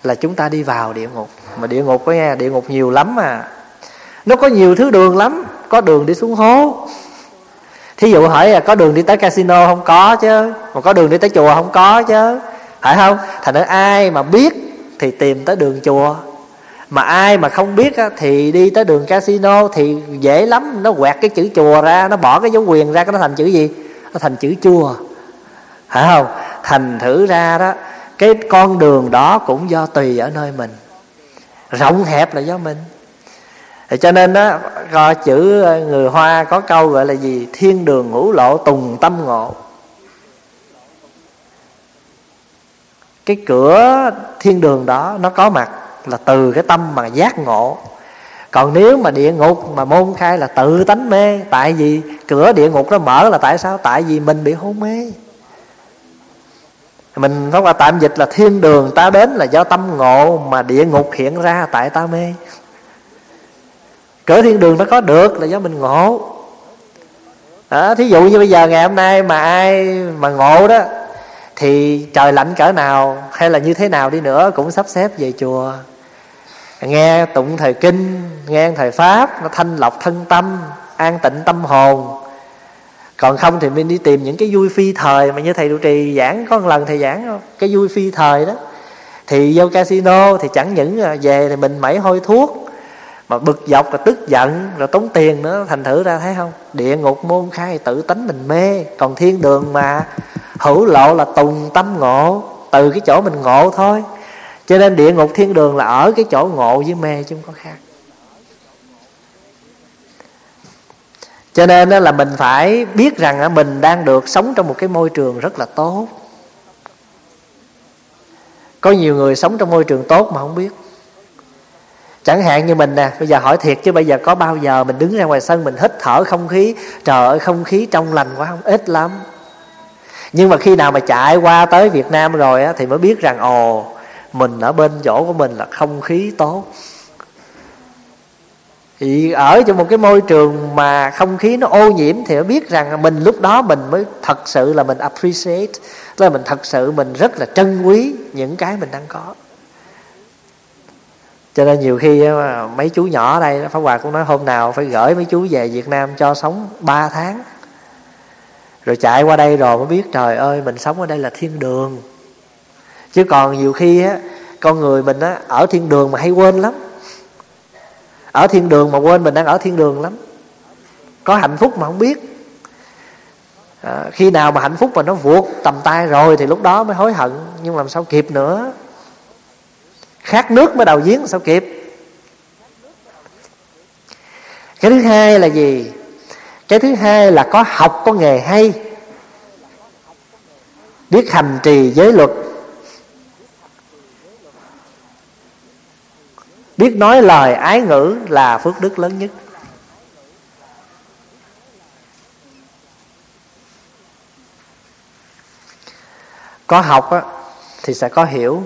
là chúng ta đi vào địa ngục. Mà địa ngục có nghe địa ngục nhiều lắm mà nó có nhiều thứ đường lắm. Có đường đi xuống hố. Thí dụ hỏi là có đường đi tới casino không có chứ? Mà có đường đi tới chùa không có chứ? Phải không? Thành ra ai mà biết thì tìm tới đường chùa. Mà ai mà không biết á, thì đi tới đường casino thì dễ lắm. Nó quẹt cái chữ chùa ra nó bỏ cái dấu quyền ra cái nó thành chữ gì? Nó thành chữ chùa. Phải không? Thành thử ra đó cái con đường đó cũng do tùy ở nơi mình. Rộng hẹp là do mình. Thì cho nên đó coi chữ ờ, người hoa có câu gọi là gì? Thiên đường ngũ lộ tùng tâm ngộ. Cái cửa thiên đường đó, nó có mặt là từ cái tâm mà giác ngộ. Còn nếu mà địa ngục mà môn khai là tự tánh mê, tại vì cửa địa ngục nó mở là tại sao? Tại vì mình bị hôn mê mình nói là tạm dịch là thiên đường ta đến là do tâm ngộ mà địa ngục hiện ra tại ta mê. Cỡ thiên đường nó có được là do mình ngộ. Đó, thí dụ như bây giờ ngày hôm nay mà ai mà ngộ đó thì trời lạnh cỡ nào hay là như thế nào đi nữa cũng sắp xếp về chùa. Nghe tụng thời kinh nghe thời pháp nó thanh lọc thân tâm an tịnh tâm hồn còn không thì mình đi tìm những cái vui phi thời mà như thầy trụ trì giảng, có một lần thầy giảng cái vui phi thời đó. Thì vô casino thì chẳng những à, về thì mình mẩy hôi thuốc, mà bực dọc rồi tức giận, rồi tốn tiền nữa, thành thử ra thấy không? Địa ngục môn khai tự tánh mình mê, còn thiên đường mà hữu lộ là tùng tâm ngộ, từ cái chỗ mình ngộ thôi. Cho nên địa ngục thiên đường là ở cái chỗ ngộ với mê chứ không có khác. Cho nên là mình phải biết rằng mình đang được sống trong một cái môi trường rất là tốt. Có nhiều người sống trong môi trường tốt mà không biết. Chẳng hạn như mình nè bây giờ hỏi thiệt chứ bây giờ có bao giờ mình đứng ra ngoài sân mình hít thở không khí trời ơi không khí trong lành quá không? Ít lắm. Nhưng mà khi nào mà chạy qua tới việt nam rồi á, thì mới biết rằng ồ mình ở bên chỗ của mình là không khí tốt thì ở trong một cái môi trường mà không khí nó ô nhiễm thì mới biết rằng mình lúc đó mình mới thật sự là mình appreciate, là mình thật sự mình rất là trân quý những cái mình đang có. Cho nên nhiều khi mấy chú nhỏ ở đây Pháp Hòa cũng nói hôm nào phải gửi mấy chú về Việt Nam cho sống 3 tháng. Rồi chạy qua đây rồi mới biết, trời ơi, mình sống ở đây là thiên đường. Chứ còn nhiều khi á, con người mình á, ở thiên đường mà hay quên lắm ở thiên đường mà quên mình đang ở thiên đường lắm. Có hạnh phúc mà không biết. À, khi nào mà hạnh phúc mà nó vượt tầm tay rồi thì lúc đó mới hối hận nhưng làm sao kịp nữa. Khát nước mới đầu giếng sao kịp? Cái thứ hai là gì? Cái thứ hai là có học có nghề hay. Biết hành trì giới luật. Biết nói lời ái ngữ là phước đức lớn nhất. Có học á, thì sẽ có hiểu.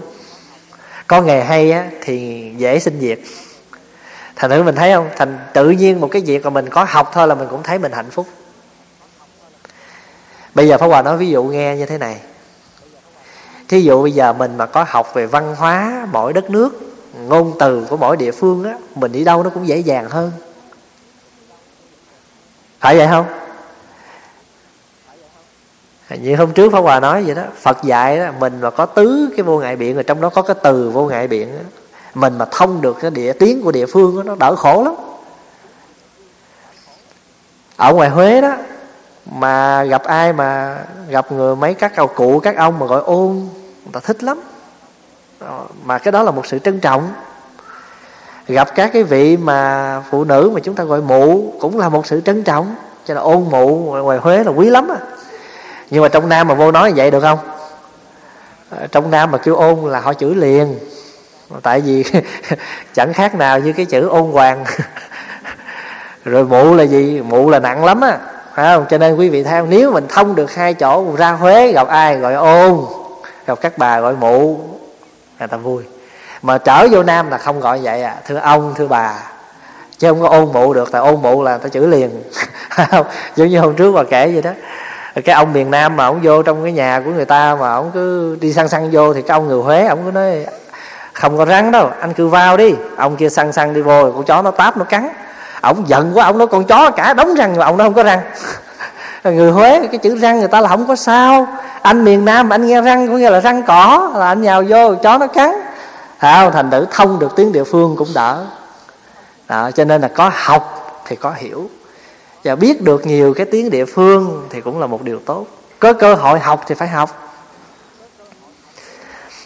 Có nghề hay á, thì dễ xin việc. Thành thử mình thấy không? Thành tự nhiên một cái việc mà mình có học thôi là mình cũng thấy mình hạnh phúc. Bây giờ pháp hòa nói ví dụ nghe như thế này. Thí dụ bây giờ mình mà có học về văn hóa mỗi đất nước ngôn từ của mỗi địa phương á mình đi đâu nó cũng dễ dàng hơn. Phải vậy không? Như hôm trước Pháp Hòa nói vậy đó Phật dạy đó mình mà có tứ cái vô ngại biện rồi trong đó có cái từ vô ngại biện đó. mình mà thông được cái địa tiếng của địa phương đó, nó đỡ khổ lắm. Ở ngoài Huế đó mà gặp ai mà gặp người mấy các cầu cụ các ông mà gọi ôn người ta thích lắm. Ờ, mà cái đó là một sự trân trọng. Gặp các cái vị mà phụ nữ mà chúng ta gọi mụ cũng là một sự trân trọng. Cho nên ôn mụ ngoài Huế là quý lắm à nhưng mà trong Nam mà vô nói vậy được không? Ờ, trong Nam mà kêu ôn là họ chửi liền. Tại vì chẳng khác nào như cái chữ ôn hoàng. Rồi mụ là gì? Mụ là nặng lắm á. Phải không? Cho nên quý vị theo, nếu mình thông được hai chỗ, ra huế gặp ai gọi ôn, gặp các bà gọi mụ người ta vui. Mà trở vô nam là không gọi vậy à. Thưa ông, thưa bà. Chứ không có ôn mụ được, tại ôn mụ là ta chửi liền. Giống như hôm trước bà kể vậy đó. Cái ông miền nam mà ông vô trong cái nhà của người ta mà ông cứ đi săn săn vô thì cái ông người huế, ông cứ nói, không có rắn đâu, anh cứ vào đi. Ông kia săn săn đi vô, con chó nó táp nó cắn. Ông giận quá, ông nói con chó cả đống răng mà ông nó không có răng. người huế cái chữ răng người ta là không có sao. Anh miền nam anh nghe răng có nghĩa là răng cỏ là anh nhào vô chó nó cắn. Không thành thử thông được tiếng địa phương cũng đỡ. Đó, cho nên là có học thì có hiểu. Và biết được nhiều cái tiếng địa phương thì cũng là một điều tốt. Có cơ hội học thì phải học.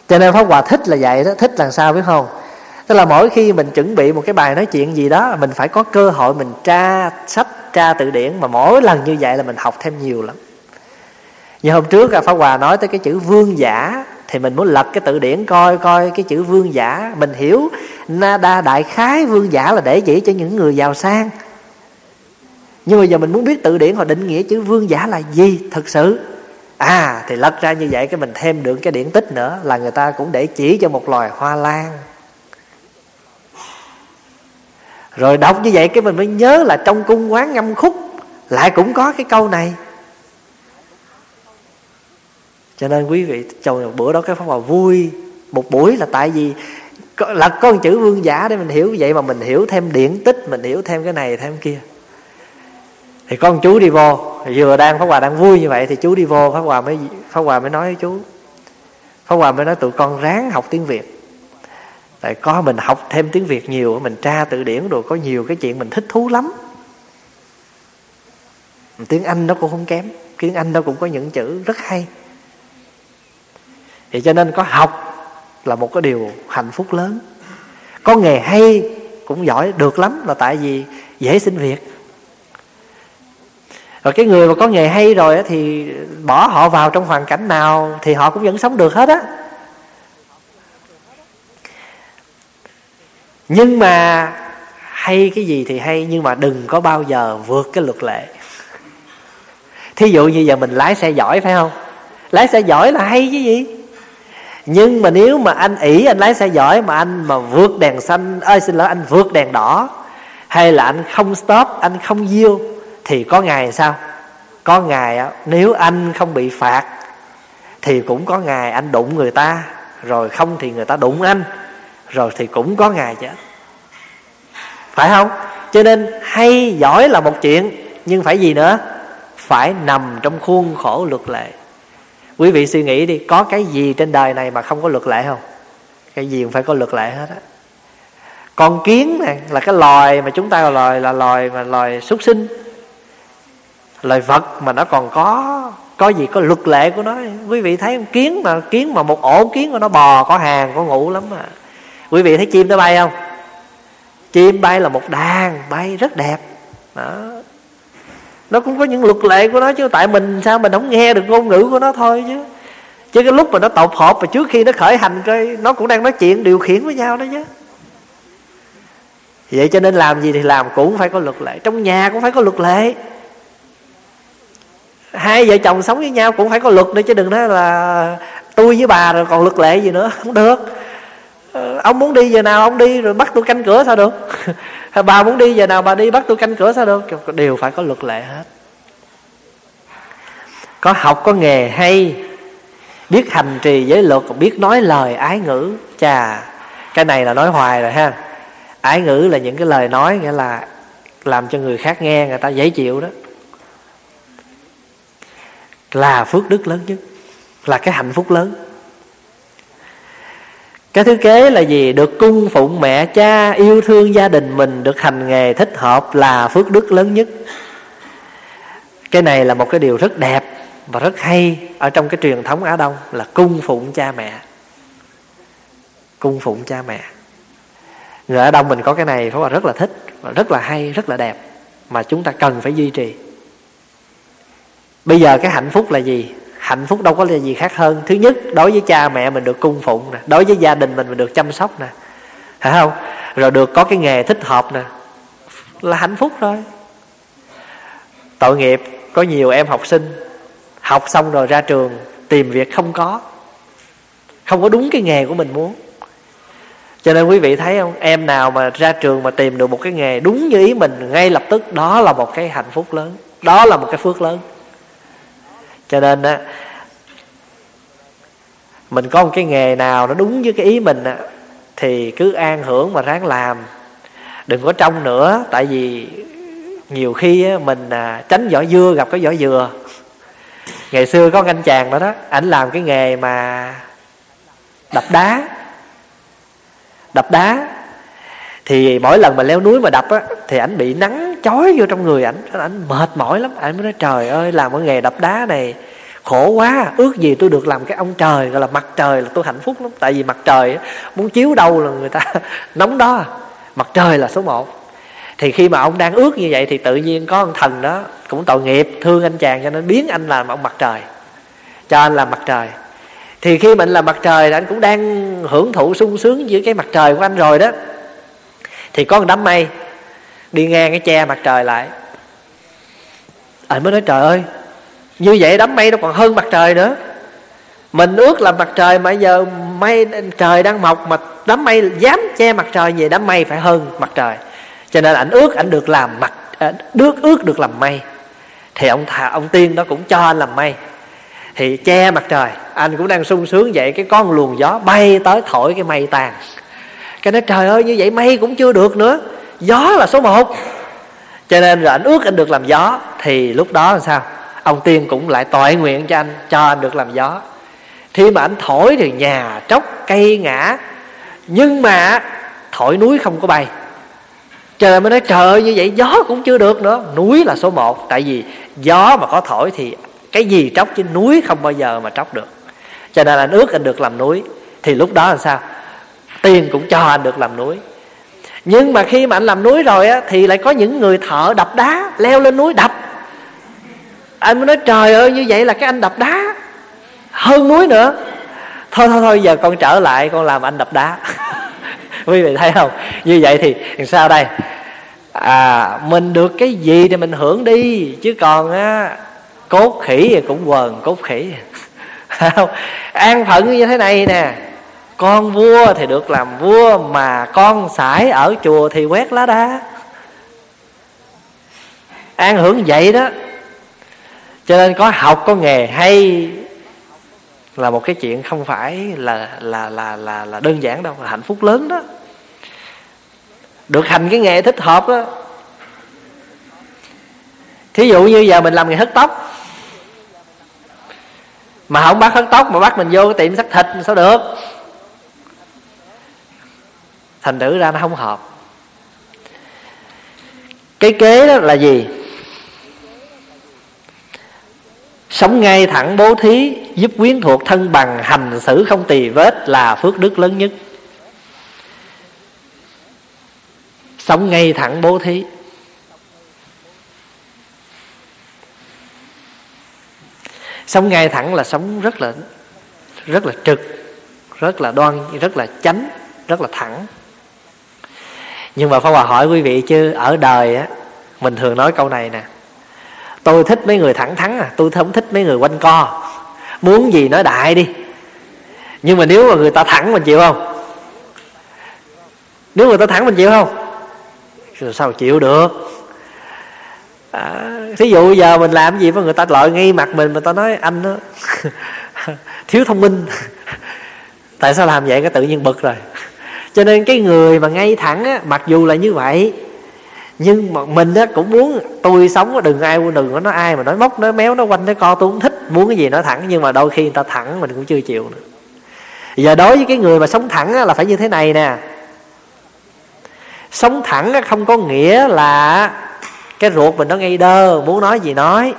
Cho nên pháp hòa thích là vậy đó thích làm sao biết không? Tức là mỗi khi mình chuẩn bị một cái bài nói chuyện gì đó mình phải có cơ hội mình tra sách tra từ điển mà mỗi lần như vậy là mình học thêm nhiều lắm. Như hôm trước à, Pháp Hòa nói tới cái chữ vương giả, thì mình muốn lật cái từ điển coi coi cái chữ vương giả. Mình hiểu nada đại khái vương giả là để chỉ cho những người giàu sang. Nhưng mà giờ mình muốn biết từ điển họ định nghĩa chữ vương giả là gì thực sự? À thì lật ra như vậy cái mình thêm được cái điển tích nữa là người ta cũng để chỉ cho một loài hoa lan rồi đọc như vậy cái mình mới nhớ là trong cung quán ngâm khúc lại cũng có cái câu này. Cho nên quý vị trong một bữa đó cái pháp hòa vui một buổi là tại vì là con chữ vương giả để mình hiểu. Vậy mà mình hiểu thêm điển tích, mình hiểu thêm cái này, thêm kia. Thì con chú đi vô. Vừa đang, pháp hòa đang vui như vậy thì chú đi vô. Pháp hòa mới, pháp hòa mới nói với chú, pháp hòa mới nói tụi con ráng học tiếng việt tại có mình học thêm tiếng việt nhiều, mình tra từ điển rồi có nhiều cái chuyện mình thích thú lắm. Tiếng anh nó cũng không kém, tiếng anh nó cũng có những chữ rất hay. Thì cho nên có học là một cái điều hạnh phúc lớn. Có nghề hay cũng giỏi được lắm là tại vì dễ xin việc. Rồi cái người mà có nghề hay rồi thì bỏ họ vào trong hoàn cảnh nào thì họ cũng vẫn sống được hết á. Nhưng mà hay cái gì thì hay, nhưng mà đừng có bao giờ vượt cái luật lệ. Thí dụ như giờ mình lái xe giỏi phải không? Lái xe giỏi là hay chứ gì? Nhưng mà nếu mà anh ỷ anh lái xe giỏi mà anh mà vượt đèn xanh, ơi, xin lỗi, anh vượt đèn đỏ, hay là anh không stop, anh không diêu thì có ngày sao? Có ngày nếu anh không bị phạt, thì cũng có ngày anh đụng người ta, rồi không thì người ta đụng anh rồi thì cũng có ngày chết. Phải không? Cho nên hay giỏi là một chuyện, nhưng phải gì nữa? Phải nằm trong khuôn khổ luật lệ. Quý vị suy nghĩ đi, có cái gì trên đời này mà không có luật lệ không? Cái gì cũng phải có luật lệ hết á. Con kiến này là cái loài mà chúng ta gọi loài, là loài mà loài súc sinh. Loài vật mà nó còn có có gì có luật lệ của nó. Quý vị thấy kiến mà kiến mà một ổ kiến của nó bò, có hàng, có ngủ lắm mà quý vị thấy chim nó bay không? Chim bay là một đàn, bay rất đẹp. Đó. Nó cũng có những luật lệ của nó chứ, tại mình sao mình không nghe được ngôn ngữ của nó thôi chứ. Chứ cái lúc mà nó tập hợp và trước khi nó khởi hành cái nó cũng đang nói chuyện điều khiển với nhau đó chứ. Vậy cho nên làm gì thì làm cũng phải có luật lệ. Trong nhà cũng phải có luật lệ. Hai vợ chồng sống với nhau cũng phải có luật nữa chứ đừng nói là tôi với bà rồi còn luật lệ gì nữa, không được. Ờ, ông muốn đi giờ nào ông đi, rồi bắt tôi canh cửa sao được? Bà muốn đi giờ nào bà đi, bắt tôi canh cửa sao được? Đều phải có luật lệ hết. Có học, có nghề hay, biết hành trì giới luật, biết nói lời ái ngữ. Chà, cái này là nói hoài rồi ha. Ái ngữ là những cái lời nói, nghĩa là làm cho người khác nghe, người ta dễ chịu đó. Là phước đức lớn nhất, là cái hạnh phúc lớn cái thứ kế là gì? Được cung phụng mẹ cha, yêu thương gia đình mình, được hành nghề thích hợp là phước đức lớn nhất. Cái này là một cái điều rất đẹp và rất hay ở trong cái truyền thống á đông là cung phụng cha mẹ. Cung phụng cha mẹ. Người Á đông mình có cái này phải là, rất là thích và rất là hay, rất là đẹp mà chúng ta cần phải duy trì. Bây giờ cái hạnh phúc là gì? Hạnh phúc đâu có là gì khác hơn. Thứ nhất, đối với cha mẹ mình được cung phụng nè, đối với gia đình mình mình được chăm sóc nè. Phải không? Rồi được có cái nghề thích hợp nè. Là hạnh phúc rồi tội nghiệp, có nhiều em học sinh học xong rồi ra trường tìm việc không có. Không có đúng cái nghề của mình muốn. Cho nên quý vị thấy không? Em nào mà ra trường mà tìm được một cái nghề đúng như ý mình, ngay lập tức, đó là một cái hạnh phúc lớn. Đó là một cái phước lớn cho nên á mình có một cái nghề nào nó đúng với cái ý mình á thì cứ an hưởng mà ráng làm. Đừng có trông nữa tại vì nhiều khi á, mình à, tránh vỏ dưa gặp cái vỏ dừa. Ngày xưa có anh chàng đó đó ảnh làm cái nghề mà đập đá. Đập đá. Thì mỗi lần mà leo núi mà đập á thì ảnh bị nắng chói vô trong người ảnh. Ảnh mệt mỏi lắm. Ảnh mới nói, trời ơi, làm cái nghề đập đá này khổ quá. Ước gì tôi được làm cái ông trời, gọi là mặt trời là tôi hạnh phúc lắm. Tại vì mặt trời muốn chiếu đâu là người ta nóng đó. Mặt trời là số một. Thì khi mà ông đang ước như vậy thì tự nhiên có ông thần đó cũng tội nghiệp, thương anh chàng cho nên biến anh làm ông mặt trời, cho anh làm mặt trời. Thì khi mình là mặt trời anh cũng đang hưởng thụ sung sướng giữa cái mặt trời của anh rồi đó. Thì có một đám mây đi ngang cái che mặt trời lại. Anh mới nói, trời ơi, như vậy đám mây nó còn hơn mặt trời nữa. Mình ước là mặt trời mà giờ mây, trời đang mọc mà đám mây dám che mặt trời về đám mây phải hơn mặt trời. Cho nên ảnh ước ảnh được làm mặt à, ước ước được làm mây. Thì ông thà ông tiên đó cũng cho anh làm mây. Thì che mặt trời, anh cũng đang sung sướng vậy, cái con luồng gió bay tới thổi cái mây tàn cái nói, trời ơi, như vậy mây cũng chưa được nữa gió là số một. Cho nên rồi anh ước anh được làm gió, thì lúc đó là sao? Ông tiên cũng lại tội nguyện cho anh cho anh được làm gió. Khi mà anh thổi thì nhà tróc cây ngã, nhưng mà thổi núi không có bay. Trời mới nói, trời ơi, như vậy gió cũng chưa được nữa. Núi là số một, tại vì gió mà có thổi thì cái gì tróc chứ núi không bao giờ mà tróc được. Cho nên anh ước anh được làm núi. Thì lúc đó là sao? Tiên cũng cho anh được làm núi nhưng mà khi mà anh làm núi rồi á, thì lại có những người thợ đập đá leo lên núi đập. Anh mới nói, trời ơi, như vậy là cái anh đập đá. Hơn núi nữa. Thôi thôi thôi, giờ con trở lại, con làm anh đập đá. Quý vị thấy không? Như vậy thì sao đây? À mình được cái gì thì mình hưởng đi, chứ còn á, cốt khỉ thì cũng quần cốt khỉ. Không? An phận như thế này nè con vua thì được làm vua, mà con sải ở chùa thì quét lá đá an hưởng vậy đó. Cho nên có học, có nghề hay là một cái chuyện không phải là là là là là đơn giản đâu, là hạnh phúc lớn đó. Được hành cái nghề thích hợp đó thí dụ như giờ mình làm nghề hớt tóc, mà không bắt hớt tóc mà bắt mình vô cái tiệm sắc thịt sao được? Thành thử ra nó không hợp. Cái kế đó là gì? Sống ngay thẳng bố thí, giúp quyến thuộc thân bằng, hành xử không tỳ vết là phước đức lớn nhất. Sống ngay thẳng bố thí. Sống ngay thẳng là sống rất là rất là trực, rất là đoan, rất là chánh, rất là thẳng nhưng mà Pháp Hòa hỏi quý vị chứ ở đời á mình thường nói câu này nè. Tôi thích mấy người thẳng thắn à tôi không thích mấy người quanh co. Muốn gì nói đại đi. Nhưng mà nếu mà người ta thẳng mình chịu không? Nếu người ta thẳng mình chịu không? Rồi sao chịu được? À, thí dụ giờ mình làm gì mà người ta lợi ngay mặt mình mà ta nói anh đó thiếu thông minh. Tại sao làm vậy? Cái tự nhiên bực rồi cho nên cái người mà ngay thẳng á mặc dù là như vậy nhưng mà mình á cũng muốn tôi sống đừng ai đừng có nói ai mà nói móc nói méo nói quanh nói co tôi cũng thích muốn cái gì nói thẳng. Nhưng mà đôi khi người ta thẳng mình cũng chưa chịu nữa. Giờ đối với cái người mà sống thẳng á, là phải như thế này nè. Sống thẳng á, không có nghĩa là cái ruột mình nó ngây đơ muốn nói gì nói.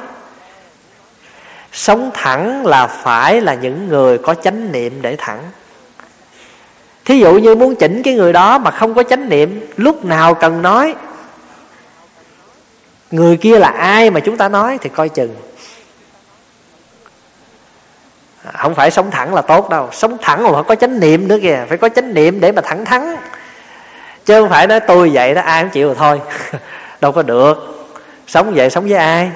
Sống thẳng là phải là những người có chánh niệm để thẳng thí dụ như muốn chỉnh cái người đó mà không có chánh niệm, lúc nào cần nói? Người kia là ai mà chúng ta nói thì coi chừng. Không phải sống thẳng là tốt đâu. Sống thẳng mà phải có chánh niệm nữa kìa. Phải có chánh niệm để mà thẳng thắn. Chứ không phải nói tôi vậy đó, ai cũng chịu rồi thôi. Đâu có được. Sống vậy sống với ai?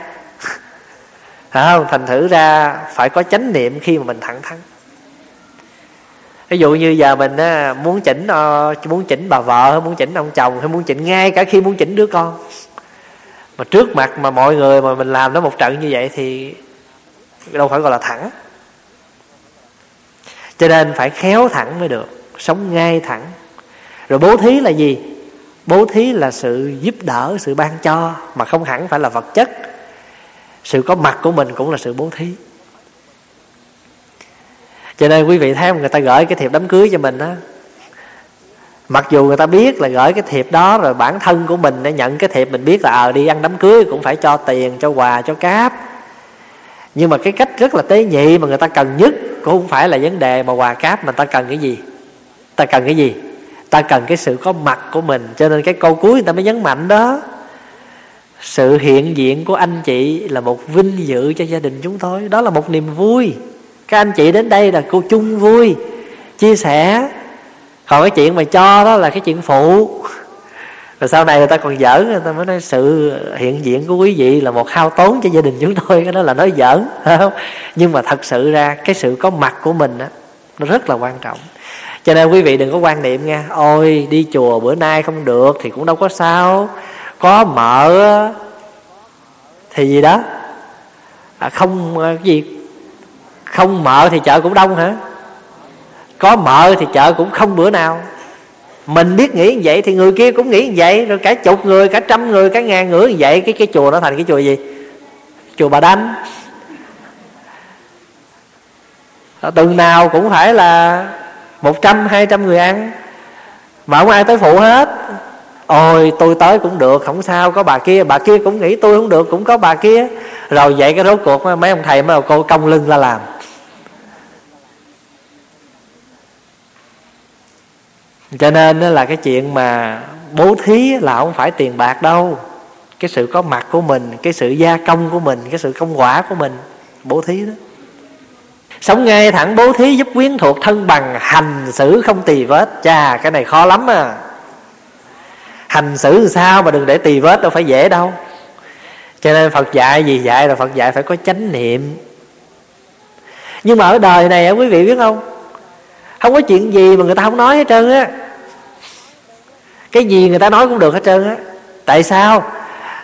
Không? Thành thử ra phải có chánh niệm khi mà mình thẳng thắn ví dụ như giờ mình muốn chỉnh ờ, muốn chỉnh bà vợ hay muốn chỉnh ông chồng hay muốn chỉnh ngay cả khi muốn chỉnh đứa con. Mà trước mặt mà mọi người mà mình làm nó một trận như vậy thì đâu phải gọi là thẳng. Cho nên phải khéo thẳng mới được, sống ngay thẳng. Rồi bố thí là gì? Bố thí là sự giúp đỡ, sự ban cho, mà không hẳn phải là vật chất. Sự có mặt của mình cũng là sự bố thí cho nên quý vị thấy không? Người ta gửi cái thiệp đám cưới cho mình á. Mặc dù người ta biết là gửi cái thiệp đó rồi bản thân của mình để nhận cái thiệp mình biết là ờ à, đi ăn đám cưới cũng phải cho tiền cho quà cho cáp. Nhưng mà cái cách rất là tế nhị mà người ta cần nhất cũng không phải là vấn đề mà quà cáp mà ta cần cái gì. Ta cần cái gì? Ta cần cái sự có mặt của mình. Cho nên cái câu cuối người ta mới nhấn mạnh đó. Sự hiện diện của anh chị là một vinh dự cho gia đình chúng tôi. Đó là một niềm vui các anh chị đến đây là cô chung vui chia sẻ. Còn cái chuyện mà cho đó là cái chuyện phụ. Và sau này người ta còn giỡn người ta mới nói sự hiện diện của quý vị là một hao tốn cho gia đình chúng tôi. Cái đó là nói giỡn không? Nhưng mà thật sự ra cái sự có mặt của mình á nó rất là quan trọng. Cho nên quý vị đừng có quan niệm nha ôi đi chùa bữa nay không được thì cũng đâu có sao. Có mở thì gì đó. À, không cái gì không mợ thì chợ cũng đông hả? Có mợ thì chợ cũng không bữa nào. Mình biết nghĩ như vậy thì người kia cũng nghĩ như vậy, rồi cả chục người, cả trăm người, cả ngàn người như vậy. Cái cái chùa nó thành cái chùa gì? Chùa bà đanh. Từng nào cũng phải là một trăm, hai trăm người ăn. Mà không ai tới phụ hết. Ôi, tôi tới cũng được, không sao, có bà kia. Bà kia cũng nghĩ tôi không được, cũng có bà kia. Rồi vậy cái rốt cuộc mấy ông thầy mới cô công lưng ra làm. Cho nên là cái chuyện mà bố thí là không phải tiền bạc đâu. Cái sự có mặt của mình, cái sự gia công của mình, cái sự công quả của mình, bố thí đó. Sống ngay thẳng bố thí giúp quyến thuộc thân bằng, hành xử không tì vết. Chà, cái này khó lắm à. Hành xử sao mà đừng để tì vết đâu, phải dễ đâu. Cho nên phật dạy gì dạy là phật dạy phải có chánh niệm. Nhưng mà ở đời này quý vị biết không? Không có chuyện gì mà người ta không nói hết trơn á. Cái gì người ta nói cũng được hết trơn á. Tại sao?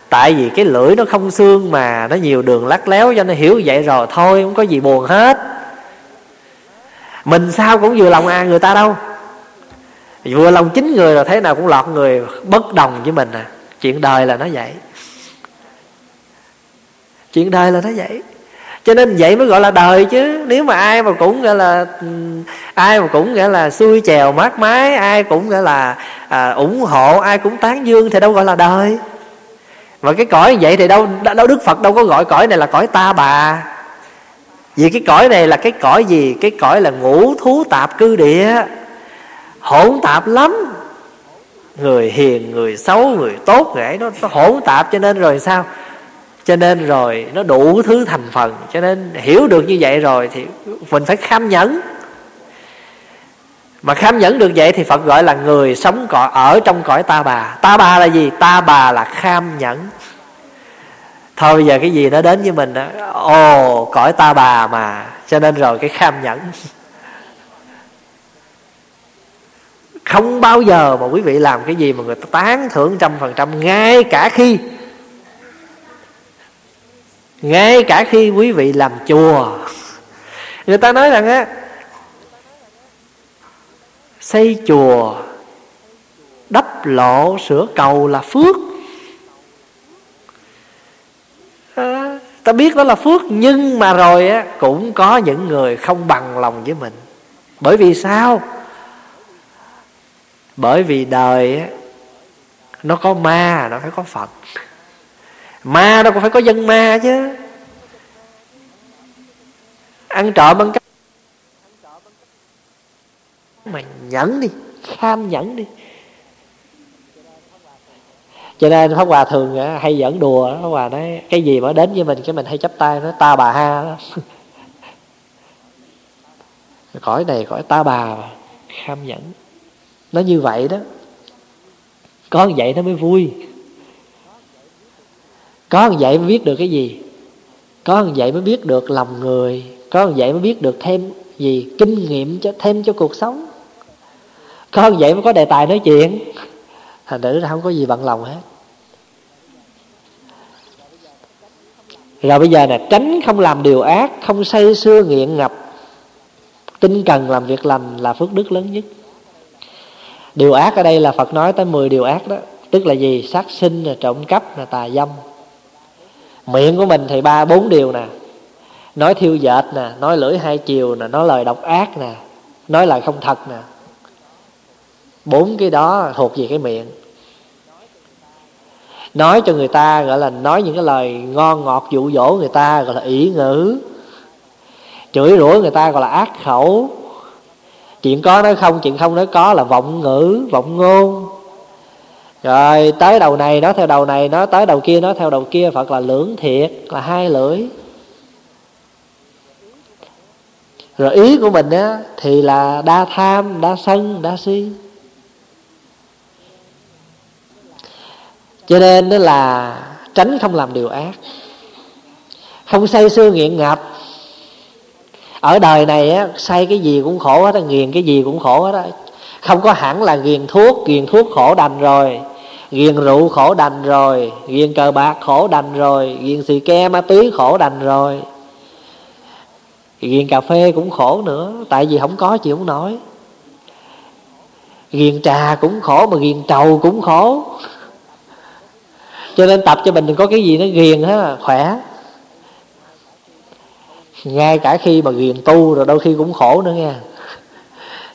Tại vì cái lưỡi nó không xương mà nó nhiều đường lắc léo cho nó hiểu vậy rồi thôi, không có gì buồn hết. Mình sao cũng vừa lòng ai người ta đâu. Vừa lòng chính người rồi thế nào cũng lọt người bất đồng với mình à. Chuyện đời là nó vậy. Chuyện đời là nó vậy cho nên vậy mới gọi là đời chứ. Nếu mà ai mà cũng gọi là ừ, ai mà cũng gọi là xuôi chèo mát mái ai cũng gọi là à, ủng hộ ai cũng tán dương thì đâu gọi là đời. Và cái cõi vậy thì đâu đâu đức phật đâu có gọi cõi này là cõi ta bà. Vì cái cõi này là cái cõi gì? Cái cõi là ngũ thú tạp cư địa. Hỗn tạp lắm. Người hiền người xấu người tốt người ấy nó, nó hỗn tạp cho nên rồi sao? Cho nên rồi, nó đủ thứ thành phần. Cho nên hiểu được như vậy rồi thì mình phải kham nhẫn. Mà kham nhẫn được vậy thì phật gọi là người sống cõi, ở trong cõi ta bà. Ta bà là gì? Ta bà là kham nhẫn. Thôi bây giờ cái gì nó đến với mình đó ồ, cõi ta bà mà. Cho nên rồi cái kham nhẫn. Không bao giờ mà quý vị làm cái gì mà người ta tán thưởng trăm phần trăm, ngay cả khi ngay cả khi quý vị làm chùa, người ta nói rằng á, xây chùa, đắp lộ sửa cầu là phước. À, ta biết đó là phước, nhưng mà rồi á, cũng có những người không bằng lòng với mình. Bởi vì sao? Bởi vì đời á, nó có ma, nó phải có phật ma đâu cũng phải có dân ma chứ. Ăn trộm ăn cắp. Mà nhẫn đi, kham nhẫn đi. Cho nên pháp hòa thường à, hay dẫn đùa pháp hòa nói, cái gì mà đến với mình, cái mình hay chắp tay nói, ta bà ha đó. Cõi này cõi ta bà kham nhẫn. Nó như vậy đó. Có như vậy nó mới vui có như vậy mới biết được cái gì? Có như vậy mới biết được lòng người, có như vậy mới biết được thêm gì? Kinh nghiệm cho, thêm cho cuộc sống. Có như vậy mới có đề tài nói chuyện. Thành nữ ra không có gì bận lòng hết. Rồi bây giờ nè, tránh không làm điều ác, không say sưa nghiện ngập. Tinh cần làm việc lành là phước đức lớn nhất. Điều ác ở đây là phật nói tới 10 điều ác đó. Tức là gì? Sát sinh là trộm cắp là tà dâm miệng của mình thì ba, bốn điều nè. Nói thiêu dệt nè, nói lưỡi hai chiều nè, nói lời độc ác nè, nói lời không thật nè. Bốn cái đó thuộc về cái miệng. Nói cho người ta gọi là nói những cái lời ngon ngọt, dụ dỗ người ta gọi là ỷ ngữ. Chửi rủa người ta gọi là ác khẩu. Chuyện có nói không, chuyện không nói có là vọng ngữ, vọng ngôn rồi, tới đầu này nó theo đầu này, nó tới đầu kia nó theo đầu kia. Phật là lưỡng thiệt, là hai lưỡi. Rồi ý của mình á, thì là đa tham, đa sân, đa si. Cho nên đó là tránh không làm điều ác. Không say sưa nghiện ngập. Ở đời này á, say cái gì cũng khổ hết á, nghiền cái gì cũng khổ hết á. Không có hẳn là nghiền thuốc nghiền thuốc khổ đành rồi ghiền rượu khổ đành rồi, ghiền cờ bạc khổ đành rồi, ghiền xì ke ma túy khổ đành rồi. Ghiền cà phê cũng khổ nữa, tại vì không có chịu không nổi. Ghiền trà cũng khổ mà ghiền trầu cũng khổ. Cho nên tập cho mình đừng có cái gì nó ghiền hết là khỏe. Ngay cả khi mà ghiền tu rồi đôi khi cũng khổ nữa nha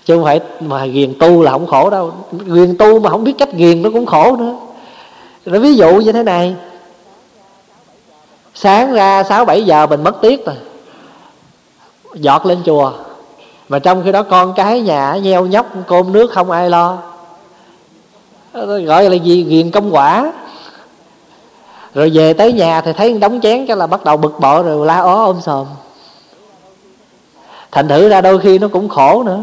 chứ không phải mà ghiền tu là không khổ đâu. Ghiền tu mà không biết cách ghiền nó cũng khổ nữa. Rồi ví dụ như thế này. Sáng ra sáu bảy giờ mình mất tiết rồi. Giọt lên chùa. Mà trong khi đó con cái nhà nheo nhóc, cơm nước không ai lo. Gọi là gì? Ghiền công quả. Rồi về tới nhà thì thấy đóng chén cái là bắt đầu bực bội rồi la ó ôm sòm. Thành thử ra đôi khi nó cũng khổ nữa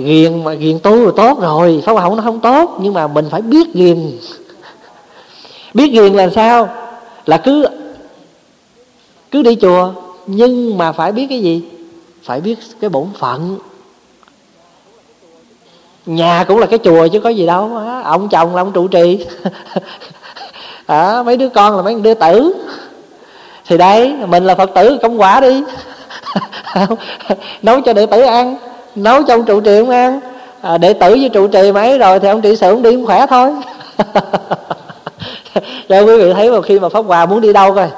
ghiền mà ghiền tu rồi tốt rồi pháp hậu nó không tốt nhưng mà mình phải biết ghiền. Biết ghiền là sao? Là cứ cứ đi chùa nhưng mà phải biết cái gì? Phải biết cái bổn phận. Nhà cũng là cái chùa chứ có gì đâu ông chồng là ông trụ trì. À, mấy đứa con là mấy đứa tử. Thì đây mình là phật tử công quả đi. Nấu cho đệ tử ăn nấu cho ông trụ trì ông ăn. À, đệ tử với trụ trì mấy rồi thì ông trị sự ông đi cũng khỏe thôi. Cho quý vị thấy mà khi mà pháp hòa muốn đi đâu coi?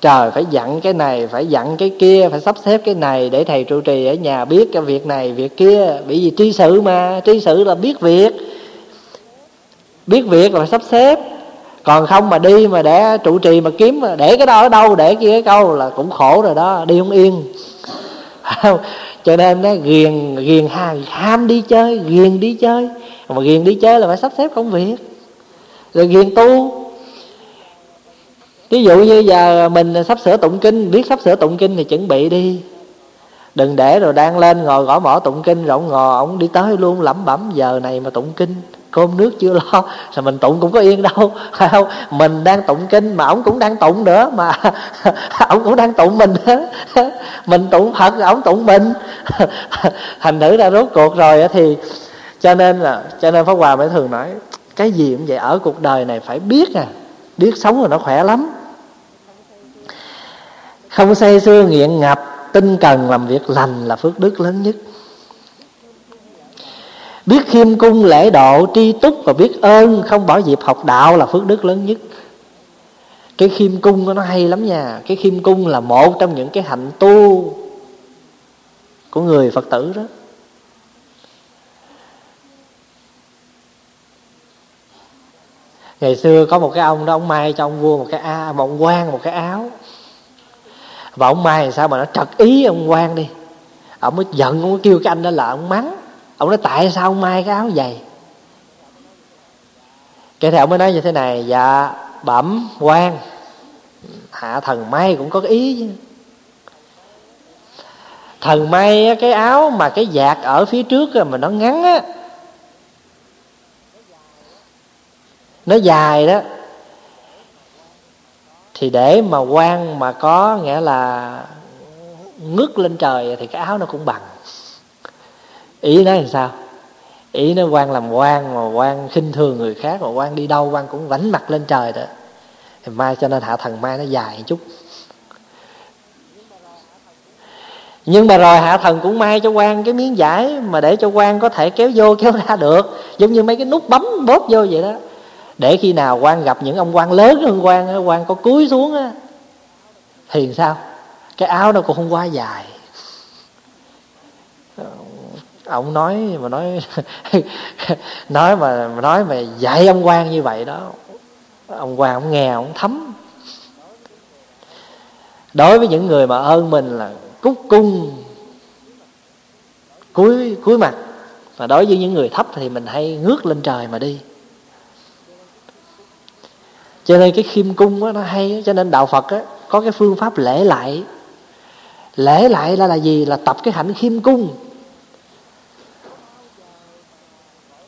Trời phải dặn cái này phải dặn cái kia phải sắp xếp cái này để thầy trụ trì ở nhà biết cái việc này việc kia. Bởi vì tri sự mà tri sự là biết việc. Biết việc là phải sắp xếp. Còn không mà đi mà để trụ trì mà kiếm để cái đó ở đâu để kia cái câu là cũng khổ rồi đó đi không yên. cho nên nó ghiền ghiền ham, ham đi chơi ghiền đi chơi. Mà ghiền đi chơi là phải sắp xếp công việc. Rồi ghiền tu. Ví dụ như giờ mình sắp sửa tụng kinh biết sắp sửa tụng kinh thì chuẩn bị đi. Đừng để rồi đang lên ngồi gõ mỏ tụng kinh rồi ông ngồi ông đi tới luôn lẩm bẩm giờ này mà tụng kinh cơm nước chưa lo, rồi mình tụng cũng có yên đâu. Phải không? Mình đang tụng kinh mà ông cũng đang tụng nữa, mà ông cũng đang tụng mình mình tụng phật ông tụng mình. Thành thử ra rốt cuộc rồi thì cho nên là, cho nên pháp hòa mới thường nói, cái gì cũng vậy, ở cuộc đời này phải biết à biết sống rồi nó khỏe lắm. Không say sưa nghiện ngập tinh cần làm việc lành là phước đức lớn nhất biết khiêm cung lễ độ, tri túc và biết ơn, không bỏ dịp học đạo là phước đức lớn nhất. Cái khiêm cung nó hay lắm nha. Cái khiêm cung là một trong những cái hạnh tu của người phật tử đó. Ngày xưa có một cái ông đó, ông may cho ông vua một cái a à, một ông quan một cái áo. Và ông may làm sao mà nó trật ý, ông quan đi. Ông mới giận, ông mới kêu cái anh đó là ông mắng ông nói, tại sao ông may cái áo dày cái thì ông mới nói như thế này dạ bẩm quan. Hạ thần may cũng có cái ý chứ. Thần may cái áo mà cái vạt ở phía trước mà nó ngắn á, nó dài đó, thì để mà quan mà có, nghĩa là ngước lên trời thì cái áo nó cũng bằng ý nói làm sao? Ý nó quan làm quan mà quan khinh thường người khác mà quan đi đâu quan cũng vảnh mặt lên trời đó. Thì mai cho nên hạ thần mai nó dài một chút. Nhưng mà rồi hạ thần cũng may cho quan cái miếng vải mà để cho quan có thể kéo vô kéo ra được. Giống như mấy cái nút bấm bóp vô vậy đó. Để khi nào quan gặp những ông quan lớn hơn quan quan có cúi xuống á, thì sao? Cái áo nó cũng không quá dài ông nói mà nói nói mà nói mà dạy ông quan như vậy đó ông quan ông nghe ông thấm. Đối với những người mà ơn mình là cúc cung cúi cúi mặt và đối với những người thấp thì mình hay ngước lên trời mà đi. Cho nên cái khiêm cung đó, nó hay cho nên đạo phật đó, có cái phương pháp lễ lại. Lễ lại là là gì? Là tập cái hạnh khiêm cung.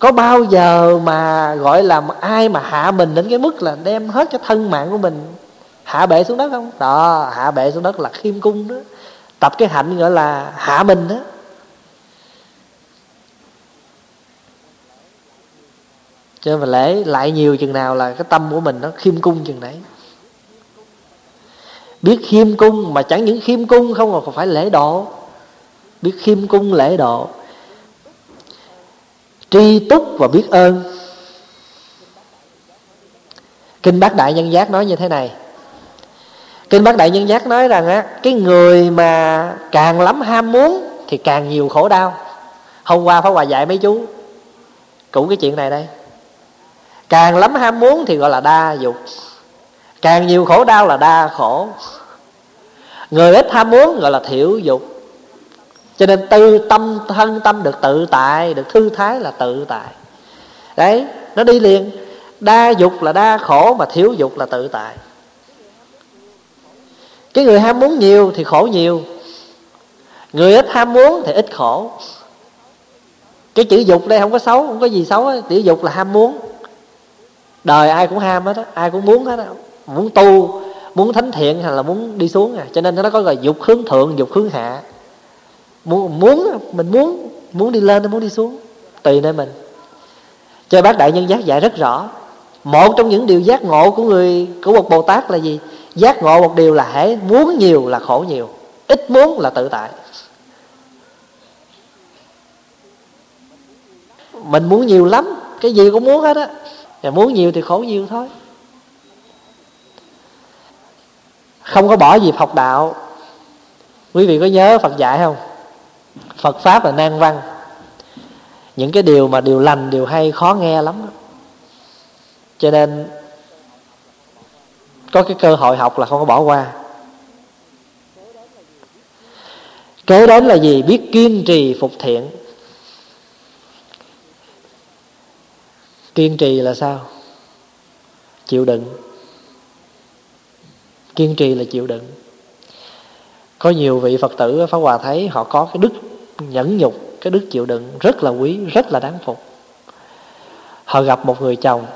Có bao giờ mà, gọi là, ai mà hạ mình đến cái mức là đem hết cái thân mạng của mình, hạ bệ xuống đất không? Đó, hạ bệ xuống đất là khiêm cung đó. Tập cái hạnh gọi là hạ mình đó. Cho mà lễ lại nhiều chừng nào là cái tâm của mình nó khiêm cung chừng đấy biết khiêm cung mà chẳng những khiêm cung không, mà còn phải lễ độ. Biết khiêm cung lễ độ tri túc và biết ơn. Kinh bát đại nhân giác nói như thế này. Kinh bát đại nhân giác nói rằng á, cái người mà càng lắm ham muốn thì càng nhiều khổ đau. Hôm qua pháp hòa dạy mấy chú cũng cái chuyện này đây. Càng lắm ham muốn thì gọi là đa dục. Càng nhiều khổ đau là đa khổ. Người ít ham muốn gọi là thiểu dục cho nên tư tâm, thân tâm được tự tại, được thư thái là tự tại. Đấy, nó đi liền. Đa dục là đa khổ, mà thiếu dục là tự tại. Cái người ham muốn nhiều thì khổ nhiều. Người ít ham muốn thì ít khổ. Cái chữ dục đây không có xấu, không có gì xấu chữ dục là ham muốn. Đời ai cũng ham hết á, ai cũng muốn hết á. Muốn tu, muốn thánh thiện hay là muốn đi xuống à. Cho nên nó có gọi dục hướng thượng, dục hướng hạ muốn muốn mình muốn muốn đi lên hay muốn đi xuống, tùy nơi mình. Cho bác đại nhân giác dạy rất rõ, một trong những điều giác ngộ của người, của một bồ tát là gì? Giác ngộ một điều là hãy muốn nhiều là khổ nhiều, ít muốn là tự tại. Mình muốn nhiều lắm, cái gì cũng muốn hết á, và muốn nhiều thì khổ nhiều thôi. Không có bỏ dịp học đạo. Quý vị có nhớ phật dạy không? Phật pháp là nan văn. Những cái điều mà điều lành, điều hay khó nghe lắm cho nên, có cái cơ hội học là không có bỏ qua. Kế đến là gì? Biết kiên trì phục thiện. Kiên trì là sao? Chịu đựng. Kiên trì là chịu đựng. Có nhiều vị phật tử pháp hòa thấy họ có cái đức nhẫn nhục, cái đức chịu đựng rất là quý, rất là đáng phục. Họ gặp một người chồng,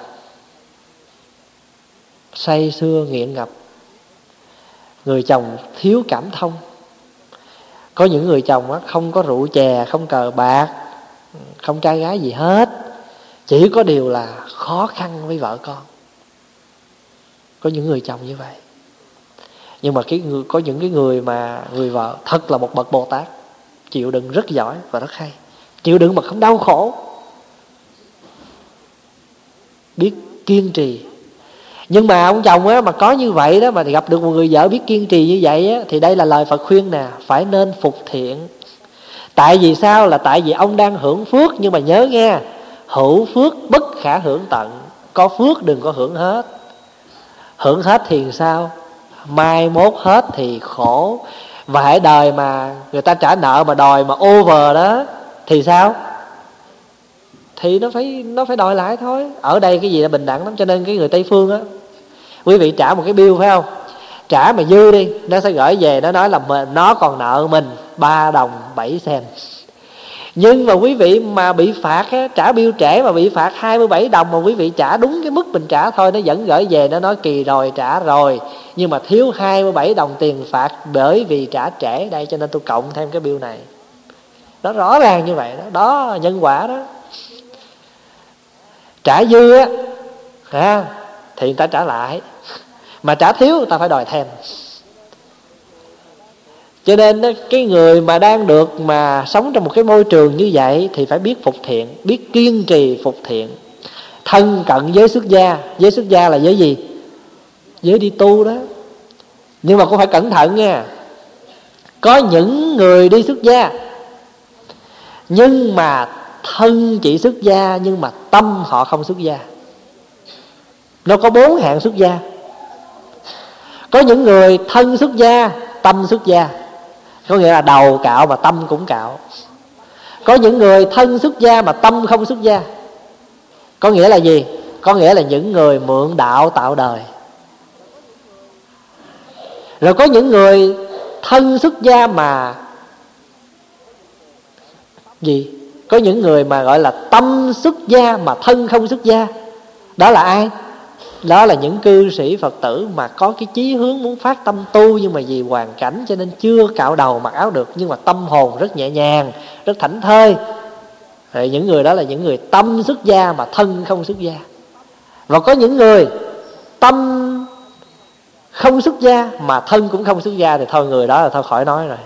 say xưa nghiện ngập. Người chồng thiếu cảm thông. Có những người chồng á, không có rượu chè, không cờ bạc, không trai gái gì hết. Chỉ có điều là khó khăn với vợ con. Có những người chồng như vậy. Nhưng mà cái người, có những cái người mà người vợ thật là một bậc bồ tát chịu đựng rất giỏi và rất hay. Chịu đựng mà không đau khổ. Biết kiên trì. Nhưng mà ông chồng á, mà có như vậy đó, mà gặp được một người vợ biết kiên trì như vậy á, thì đây là lời phật khuyên nè, phải nên phục thiện. Tại vì sao? Là tại vì ông đang hưởng phước, nhưng mà nhớ nghe, hữu phước bất khả hưởng tận. Có phước đừng có hưởng hết. Hưởng hết thì sao? Mai mốt hết thì khổ và hãy đời mà người ta trả nợ mà đòi mà over đó thì sao? Thì nó phải nó phải đòi lại thôi. Ở đây cái gì là bình đẳng lắm cho nên cái người tây phương á quý vị trả một cái bill phải không? Trả mà dư đi nó sẽ gửi về nó nói là mình, nó còn nợ mình ba đồng bảy sen nhưng mà quý vị mà bị phạt á, trả biêu trễ mà bị phạt 27 đồng mà quý vị trả đúng cái mức mình trả thôi nó vẫn gửi về nó nói kỳ rồi trả rồi. Nhưng mà thiếu 27 đồng tiền phạt bởi vì trả trễ. Đây cho nên tôi cộng thêm cái bill này. Đó rõ ràng như vậy đó. Đó nhân quả đó. Trả dư á ha thì người ta trả lại. Mà trả thiếu người ta phải đòi thêm cho nên cái người mà đang được mà sống trong một cái môi trường như vậy thì phải biết phục thiện, biết kiên trì phục thiện. Thân cận với xuất gia. Với xuất gia là giới gì? Giới đi tu đó. Nhưng mà cũng phải cẩn thận nha. Có những người đi xuất gia, nhưng mà thân chỉ xuất gia, nhưng mà tâm họ không xuất gia. Nó có bốn hạng xuất gia. Có những người thân xuất gia, tâm xuất gia có nghĩa là đầu cạo mà tâm cũng cạo. Có những người thân xuất gia mà tâm không xuất gia. Có nghĩa là gì? Có nghĩa là những người mượn đạo tạo đời. Rồi có những người thân xuất gia mà gì? Có những người mà gọi là tâm xuất gia mà thân không xuất gia. Đó là ai? Đó là những cư sĩ phật tử mà có cái chí hướng muốn phát tâm tu nhưng mà vì hoàn cảnh cho nên chưa cạo đầu mặc áo được, nhưng mà tâm hồn rất nhẹ nhàng, rất thảnh thơi. Thì những người đó là những người tâm xuất gia mà thân không xuất gia. Và có những người tâm không xuất gia mà thân cũng không xuất gia thì thôi, người đó là thôi, khỏi nói rồi.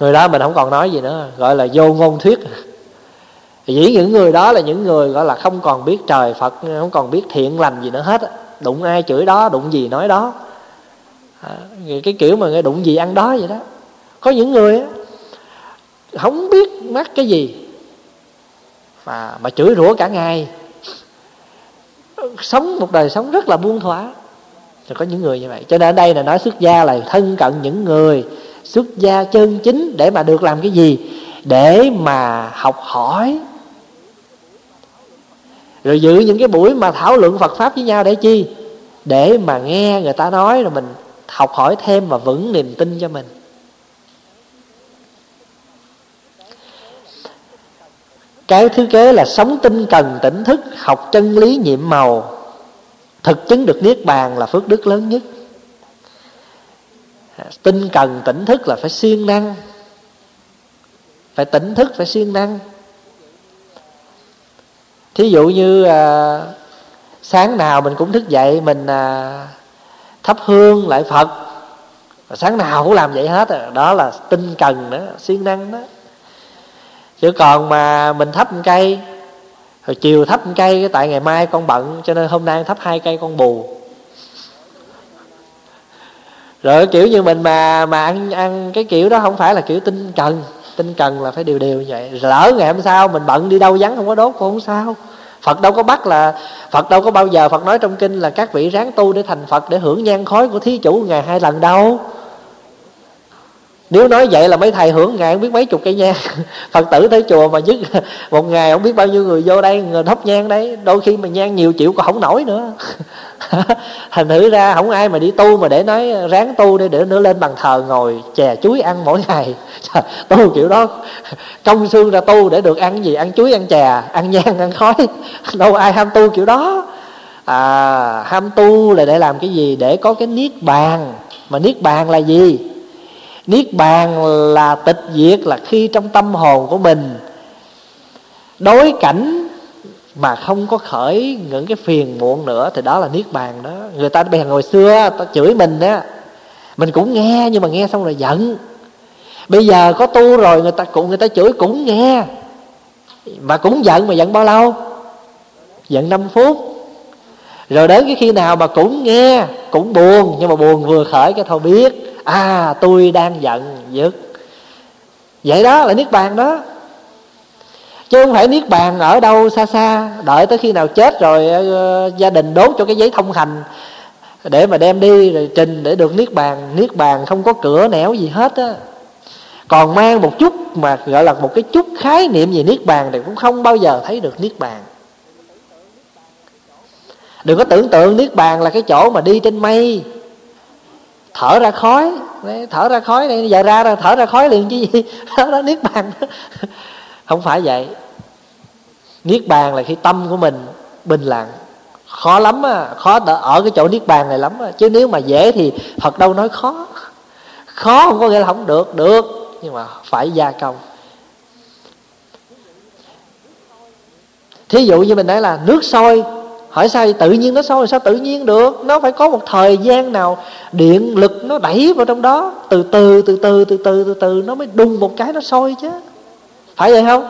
Người đó mình không còn nói gì nữa, gọi là vô ngôn thuyết dĩ những người đó là những người gọi là không còn biết trời phật không còn biết thiện lành gì nữa hết đụng ai chửi đó đụng gì nói đó. À, cái kiểu mà nghe đụng gì ăn đó vậy đó. Có những người không biết mắc cái gì mà mà chửi rủa cả ngày. Sống một đời sống rất là buông thỏa. Rồi có những người như vậy. Cho nên ở đây là nói xuất gia là thân cận những người xuất gia chân chính để mà được làm cái gì? Để mà học hỏi rồi giữ những cái buổi mà thảo luận Phật pháp với nhau để chi? Để mà nghe người ta nói rồi mình học hỏi thêm và vững niềm tin cho mình. Cái thứ kế là sống tinh cần tỉnh thức, học chân lý nhiệm màu, thực chứng được niết bàn là phước đức lớn nhất. Tinh cần tỉnh thức là phải siêng năng, phải tỉnh thức, phải siêng năng thí dụ như à, sáng nào mình cũng thức dậy mình à, thắp hương lại phật. Sáng nào cũng làm vậy hết à. đó là tinh cần đó siêng năng đó. Chứ còn mà mình thắp một cây rồi chiều thắp một cây tại ngày mai con bận cho nên hôm nay thắp hai cây con bù. Rồi kiểu như mình mà mà ăn ăn cái kiểu đó không phải là kiểu tinh cần tinh cần là phải đều đều như vậy. Lỡ ngày hôm sau mình bận đi đâu vắng, không có đốt cũng không sao. Phật đâu có bắt là, Phật đâu có bao giờ Phật nói trong kinh là các vị ráng tu để thành Phật để hưởng nhan khói của thí chủ ngày hai lần đâu nếu nói vậy là mấy thầy hưởng ngày không biết mấy chục cây nhang. Phật tử tới chùa mà dứt một ngày không biết bao nhiêu người vô đây, người thắp nhang đấy đôi khi mà nhang nhiều triệu còn không nổi nữa. Thành thử ra không ai mà đi tu mà để nói, ráng tu đi, để nữa lên bàn thờ ngồi chè chuối ăn mỗi ngày. Tu kiểu đó công xương ra tu để được ăn gì? Ăn chuối, ăn chè, ăn nhang, ăn khói. Đâu ai ham tu kiểu đó. À ham tu là để làm cái gì? Để có cái niết bàn. Mà niết bàn là gì? Niết bàn là tịch diệt là khi trong tâm hồn của mình. Đối cảnh mà không có khởi những cái phiền muộn nữa thì đó là niết bàn đó. Người ta bèn hồi xưa ta chửi mình á, mình cũng nghe nhưng mà nghe xong rồi giận. Bây giờ có tu rồi người ta cũng, người ta chửi cũng nghe, mà cũng giận mà giận bao lâu? Giận 5 phút. Rồi đến cái khi nào mà cũng nghe, cũng buồn, nhưng mà buồn vừa khởi cái thôi biết à tôi đang giận dứt vậy đó là niết bàn đó. Chứ không phải niết bàn ở đâu xa xa, đợi tới khi nào chết rồi ờ, gia đình đốt cho cái giấy thông hành để mà đem đi rồi trình để được niết bàn. Niết bàn không có cửa nẻo gì hết á. Còn mang một chút mà gọi là một cái chút khái niệm về niết bàn thì cũng không bao giờ thấy được niết bàn. Đừng có tưởng tượng niết bàn là cái chỗ mà đi trên mây thở ra khói. Thở ra khói này giờ ra thở ra khói liền chứ gì? Đó, đó niết bàn. Không phải vậy. Niết bàn là khi tâm của mình bình lặng. Khó lắm á khó ở cái chỗ niết bàn này lắm á. Chứ nếu mà dễ thì phật đâu nói khó. Khó không có nghĩa là không được được. Nhưng mà phải gia công. Thí dụ như mình nói là nước sôi hỏi sao tự nhiên nó sôi sao tự nhiên được? Nó phải có một thời gian nào điện lực nó đẩy vào trong đó. Từ từ từ từ từ từ từ từ, nó mới đùng một cái nó sôi chứ. Phải vậy không?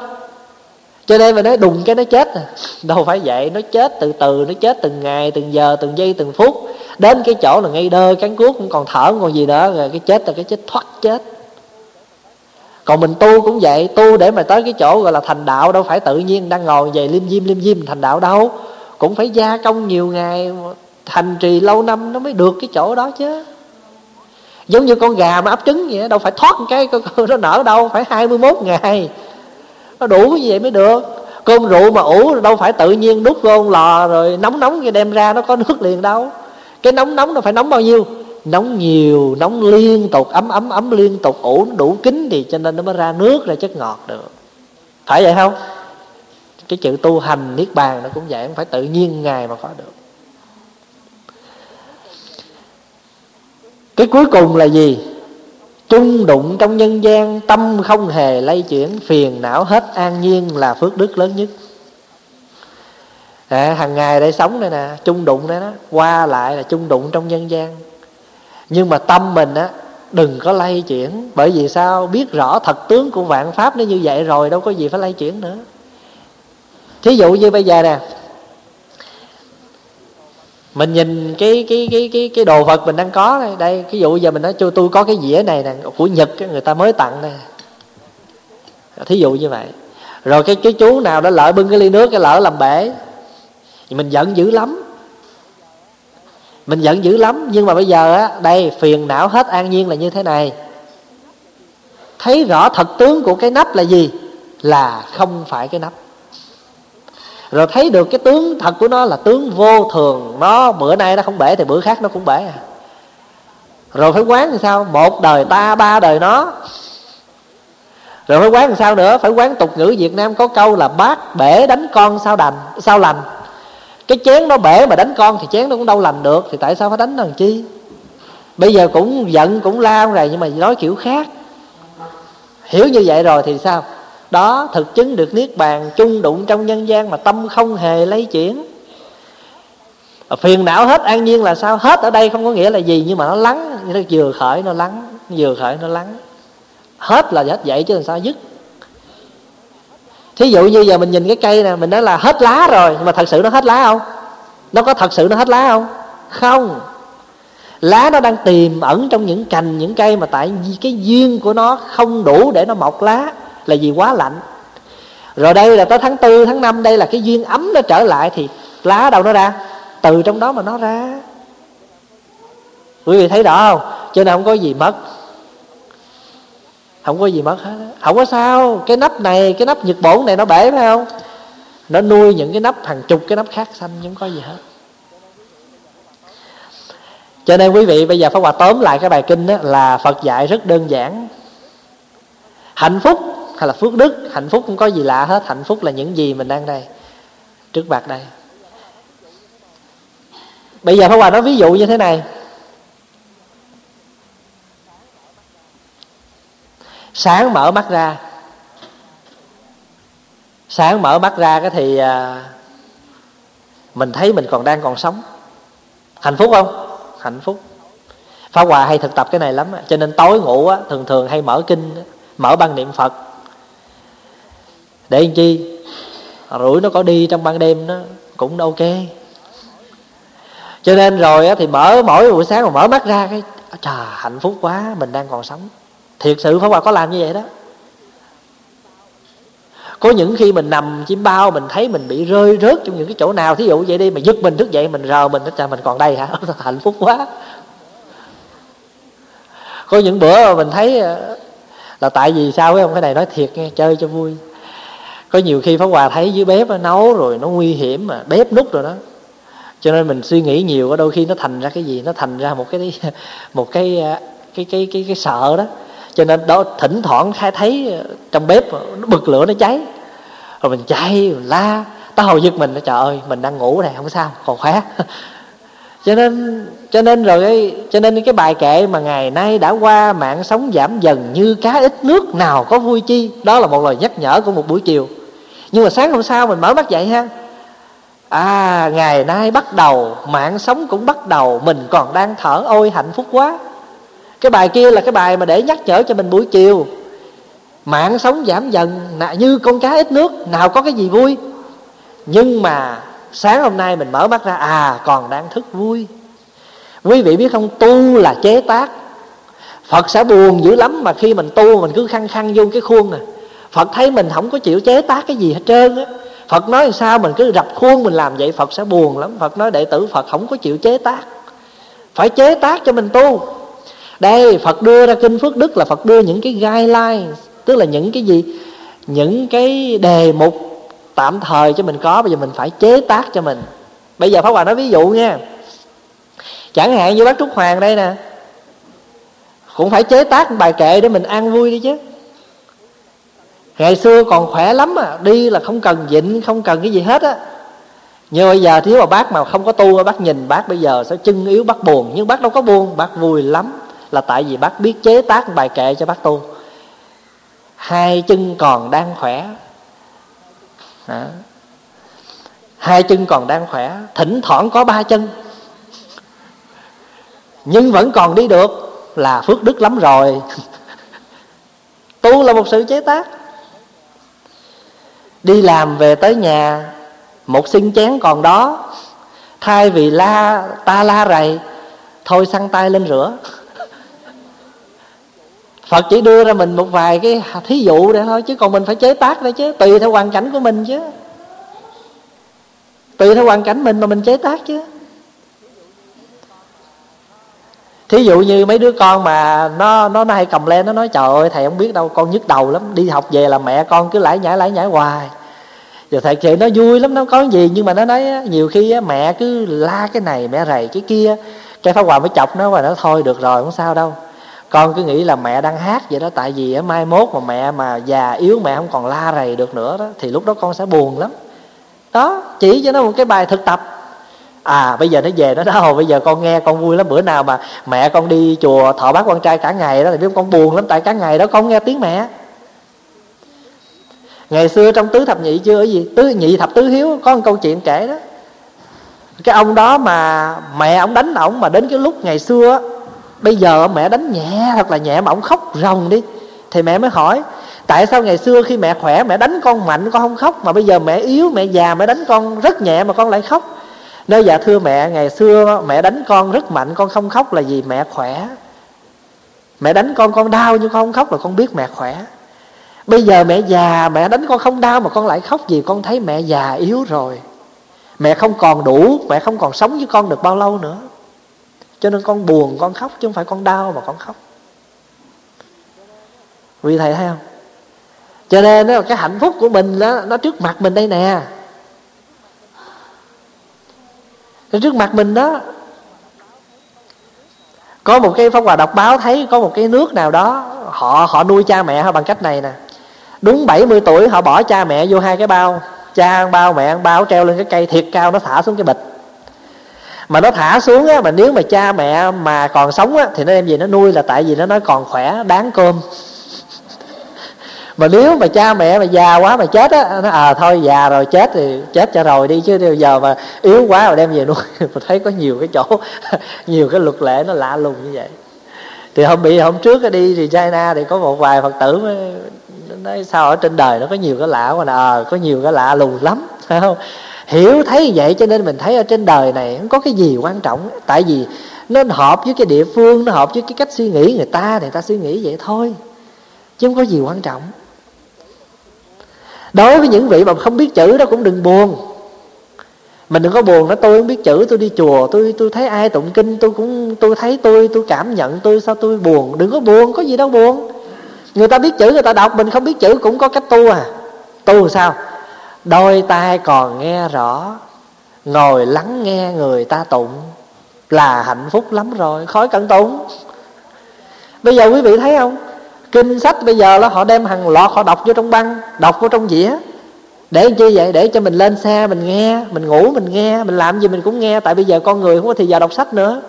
Cho nên mà nói đùng cái nó chết à. Đâu phải vậy, nó chết từ từ, nó chết từng ngày, từng giờ, từng giây, từng phút. Đến cái chỗ là ngay đơ, cắn cuốc cũng còn thở còn gì nữa, rồi cái chết là cái chết thoát chết. Còn mình tu cũng vậy, tu để mà tới cái chỗ gọi là thành đạo đâu phải tự nhiên đang ngồi về liêm diêm liêm diêm, thành đạo đâu cũng phải gia công nhiều ngày, thành trì lâu năm nó mới được cái chỗ đó chứ. Giống như con gà mà ấp trứng vậy đâu phải thoát cái nó nở đâu, phải 21 ngày. Nó đủ như vậy mới được. Cơm rượu mà ủ đâu phải tự nhiên đút vô lò rồi nóng nóng cái đem ra nó có nước liền đâu. Cái nóng nóng nó phải nóng bao nhiêu? Nóng nhiều, nóng liên tục, ấm ấm ấm liên tục, ủ đủ kín thì cho nên nó mới ra nước ra chất ngọt được. Phải vậy không? Cái chữ tu hành niết bàn nó cũng vậy không phải tự nhiên ngày mà có được. Cái cuối cùng là gì? Chung đụng trong nhân gian tâm không hề lay chuyển phiền não hết an nhiên là phước đức lớn nhất. À, hàng ngày đây sống đây nè chung đụng đây đó qua lại là chung đụng trong nhân gian. Nhưng mà tâm mình á đừng có lay chuyển bởi vì sao? Biết rõ thật tướng của vạn pháp nó như vậy rồi đâu có gì phải lay chuyển nữa thí dụ như bây giờ nè, mình nhìn cái cái cái cái cái đồ vật mình đang có đây đây ví dụ giờ mình nói cho tôi có cái dĩa này nè, của nhật người ta mới tặng nè. Thí dụ như vậy. Rồi cái cái chú nào đó lỡ bưng cái ly nước cái lỡ làm bể, thì mình giận dữ lắm. Mình giận dữ lắm, nhưng mà bây giờ á, đây, phiền não hết an nhiên là như thế này. Thấy rõ thật tướng của cái nắp là gì? Là không phải cái nắp rồi thấy được cái tướng thật của nó là tướng vô thường. Nó bữa nay nó không bể thì bữa khác nó cũng bể à. Rồi phải quán thì sao? Một đời ta, ba đời nó. Rồi phải quán làm sao nữa? Phải quán tục ngữ việt nam có câu là bác bể đánh con sao đành, sao lành. Cái chén nó bể mà đánh con thì chén nó cũng đâu lành được, thì tại sao phải đánh nó làm chi? Bây giờ cũng giận, cũng lao rồi, nhưng mà nói kiểu khác. Hiểu như vậy rồi thì sao? Đó, thực chứng được niết bàn chung đụng trong nhân gian mà tâm không hề lấy chuyển. Phiền não hết, an nhiên là sao? Hết ở đây không có nghĩa là gì, nhưng mà nó lắng nó vừa khởi nó lắng, vừa khởi nó lắng. Hết là hết vậy chứ làm sao dứt. Thí dụ như giờ mình nhìn cái cây nè, mình nói là hết lá rồi, nhưng mà thật sự nó hết lá không? Nó có thật sự nó hết lá không? Không. Lá nó đang tiềm ẩn trong những cành, những cây mà tại vì cái duyên của nó không đủ để nó mọc lá là vì quá lạnh. Rồi đây là tới tháng tư, tháng năm, đây là cái duyên ấm nó trở lại thì lá đâu nó ra? Từ trong đó mà nó ra. Quý vị thấy rõ không? Cho nên không có gì mất. Không có gì mất hết không có sao. Cái nắp này, cái nắp nhật bổn này nó bể, phải không? Nó nuôi những cái nắp, hàng chục cái nắp khác xanh, không có gì hết. Cho nên quý vị, bây giờ pháp hòa tóm lại cái bài kinh đó là phật dạy rất đơn giản. Hạnh phúc hay là phước đức hạnh phúc không có gì lạ hết. Hạnh phúc là những gì mình đang đây trước mặt đây. Bây giờ Pháp Hòa nói ví dụ như thế này. Sáng mở mắt ra. Sáng mở mắt ra cái thì à, mình thấy mình còn đang còn sống. Hạnh phúc không? Hạnh phúc. Pháp Hòa hay thực tập cái này lắm cho nên tối ngủ á, thường thường hay mở kinh mở băng niệm Phật để làm chi? Rủi nó có đi trong ban đêm nó cũng ok. Cho nên rồi thì mở, mỗi buổi sáng mà mở mắt ra cái trời hạnh phúc quá, mình đang còn sống. Thiệt sự phải hòa có làm như vậy đó. Có những khi mình nằm chim bao, mình thấy mình bị rơi rớt trong những cái chỗ nào, thí dụ vậy đi, mà giật mình thức dậy, mình rờ mình trời mình còn đây hả? Hạnh phúc quá. Có những bữa mà mình thấy ờ, là tại vì sao cái ông cái này nói thiệt nghe, chơi cho vui có nhiều khi pháp hòa thấy dưới bếp nó nấu rồi nó nguy hiểm mà bếp nút rồi đó. Cho nên mình suy nghĩ nhiều có đôi khi nó thành ra cái gì? Nó thành ra một cái một cái cái cái cái cái, cái sợ đó. Cho nên đó thỉnh thoảng khai thấy à, trong bếp nó bực lửa nó cháy. Rồi mình chạy mình la tao hồi giật mình trời ơi mình đang ngủ này không sao còn khỏe. Cho nên cho nên rồi cái cho nên cái bài kệ mà ngày nay đã qua mạng sống giảm dần như cá ít nước nào có vui chi? Đó là một lời nhắc nhở của một buổi chiều nhưng mà sáng hôm sau mình mở mắt dậy ha. À ngày nay bắt đầu, mạng sống cũng bắt đầu, mình còn đang thở ôi hạnh phúc quá. Cái bài kia là cái bài mà để nhắc nhở cho mình buổi chiều. Mạng sống giảm dần như con cá ít nước, nào có cái gì vui. Nhưng mà sáng hôm nay mình mở mắt ra à còn đang thức vui. Quý vị biết không, tu là chế tác. Phật sẽ buồn dữ lắm mà khi mình tu mình cứ khăng khăng vô cái khuôn à phật thấy mình không có chịu chế tác cái gì hết trơn á. Phật nói sao mình cứ rập khuôn mình làm vậy, phật sẽ buồn lắm. Phật nói đệ tử phật không có chịu chế tác. Phải chế tác cho mình tu. Đây, phật đưa ra kinh phước đức là phật đưa những cái guideline, tức là những cái gì? Những cái đề mục tạm thời cho mình có, bây giờ mình phải chế tác cho mình. Bây giờ pháp hòa nói ví dụ nha. Chẳng hạn như bác trúc hoàng đây nè. Cũng phải chế tác bài kệ để mình an vui đi chứ ngày xưa còn khỏe lắm à đi là không cần dịnh không cần cái gì hết á. Nhưng bây giờ thiếu mà bác mà không có tu, bác nhìn bác bây giờ sẽ chân yếu, bác buồn. Nhưng bác đâu có buồn, bác vui lắm. Là tại vì bác biết chế tác bài kệ cho bác tu. Hai chân còn đang khỏe. Đó. hai chân còn đang khỏe. Thỉnh thoảng có ba chân. Nhưng vẫn còn đi được. Là phước đức lắm rồi. Tu là một sự chế tác đi làm về tới nhà, một xin chén còn đó. Thay vì la, ta la rầy, thôi săn tay lên rửa. Phật chỉ đưa ra mình một vài cái thí dụ để thôi, chứ còn mình phải chế tác đấy chứ, tùy theo hoàn cảnh của mình chứ. Tùy theo hoàn cảnh mình mà mình chế tác chứ. Thí dụ như mấy đứa con mà nó nó nó hay cầm lên, nó nói, trời ơi, thầy không biết đâu, con nhức đầu lắm, đi học về là mẹ con cứ lải nhải lải nhải hoài. Rồi thầy kể nó vui lắm, nó có gì, nhưng mà nó nói nhiều khi mẹ cứ la cái này, mẹ rầy cái kia, cái pháp hòa mới chọc nó và nó thôi được rồi, không sao đâu. Con cứ nghĩ là mẹ đang hát vậy đó, tại vì mai mốt mà mẹ mà già yếu, mẹ không còn la rầy được nữa đó, thì lúc đó con sẽ buồn lắm. Đó, chỉ cho nó một cái bài thực tập à bây giờ nó về nó nói bây giờ con nghe, con vui lắm, bữa nào mà mẹ con đi chùa thọ bác quan trai cả ngày đó, thì biết con buồn lắm, tại cả ngày đó con nghe tiếng mẹ. Ngày xưa trong tứ thập nhị chưa ở gì, tứ nhị thập tứ hiếu, có một câu chuyện kể đó. Cái ông đó mà mẹ ông đánh ổng mà đến cái lúc ngày xưa bây giờ mẹ đánh nhẹ, thật là nhẹ mà ông khóc ròng đi. Thì mẹ mới hỏi, tại sao ngày xưa khi mẹ khỏe mẹ đánh con mạnh, con không khóc, mà bây giờ mẹ yếu, mẹ già mẹ đánh con rất nhẹ mà con lại khóc? Nói dạ thưa mẹ ngày xưa mẹ đánh con rất mạnh con không khóc là vì mẹ khỏe. Mẹ đánh con con đau nhưng con không khóc là con biết mẹ khỏe. Bây giờ mẹ già mẹ đánh con không đau mà con lại khóc vì con thấy mẹ già yếu rồi. Mẹ không còn đủ mẹ không còn sống với con được bao lâu nữa. Cho nên con buồn con khóc chứ không phải con đau mà con khóc. Vì thầy thấy không? Cho nên đó, cái hạnh phúc của mình đó, nó trước mặt mình đây nè. Trước mặt mình đó, có một cái phong hòa đọc báo thấy có một cái nước nào đó, họ họ nuôi cha mẹ họ bằng cách này nè. Đúng 70 tuổi họ bỏ cha mẹ vô hai cái bao, cha ăn bao, mẹ ăn bao, treo lên cái cây thiệt cao nó thả xuống cái bịch. Mà nó thả xuống á, mà nếu mà cha mẹ mà còn sống á, thì nó đem gì nó nuôi là tại vì nó nói còn khỏe, đáng cơm mà nếu mà cha mẹ mà già quá mà chết á nó à thôi già rồi chết thì chết cho rồi đi chứ bây giờ mà yếu quá mà đem về nuôi mình thấy có nhiều cái chỗ nhiều cái luật lệ nó lạ lùng như vậy. Thì hôm bị hôm trước đi thì China thì có một vài phật tử nói sao ở trên đời nó có nhiều cái lạ quá nè à, có nhiều cái lạ lùng lắm phải không? Hiểu thấy vậy cho nên mình thấy ở trên đời này không có cái gì quan trọng. Tại vì nó hợp với cái địa phương nó hợp với cái cách suy nghĩ người ta người ta suy nghĩ vậy thôi chứ không có gì quan trọng đối với những vị mà không biết chữ đó cũng đừng buồn. Mình đừng có buồn nó tôi không biết chữ, tôi đi chùa, tôi tôi thấy ai tụng kinh, tôi cũng, tôi thấy tôi tôi cảm nhận, tôi sao tôi buồn. Đừng có buồn, có gì đâu buồn. Người ta biết chữ, người ta đọc, mình không biết chữ cũng có cách tu à. Tu sao? Đôi tai còn nghe rõ, ngồi lắng nghe người ta tụng là hạnh phúc lắm rồi, khỏi cần tụng. Bây giờ quý vị thấy không? Kinh sách bây giờ là họ đem hàng loạt, họ đọc vô trong băng, đọc vô trong dĩa. Để chi vậy? Để cho mình lên xe, mình nghe, mình ngủ, mình nghe, mình làm gì mình cũng nghe. Tại bây giờ con người không có thì giờ đọc sách nữa.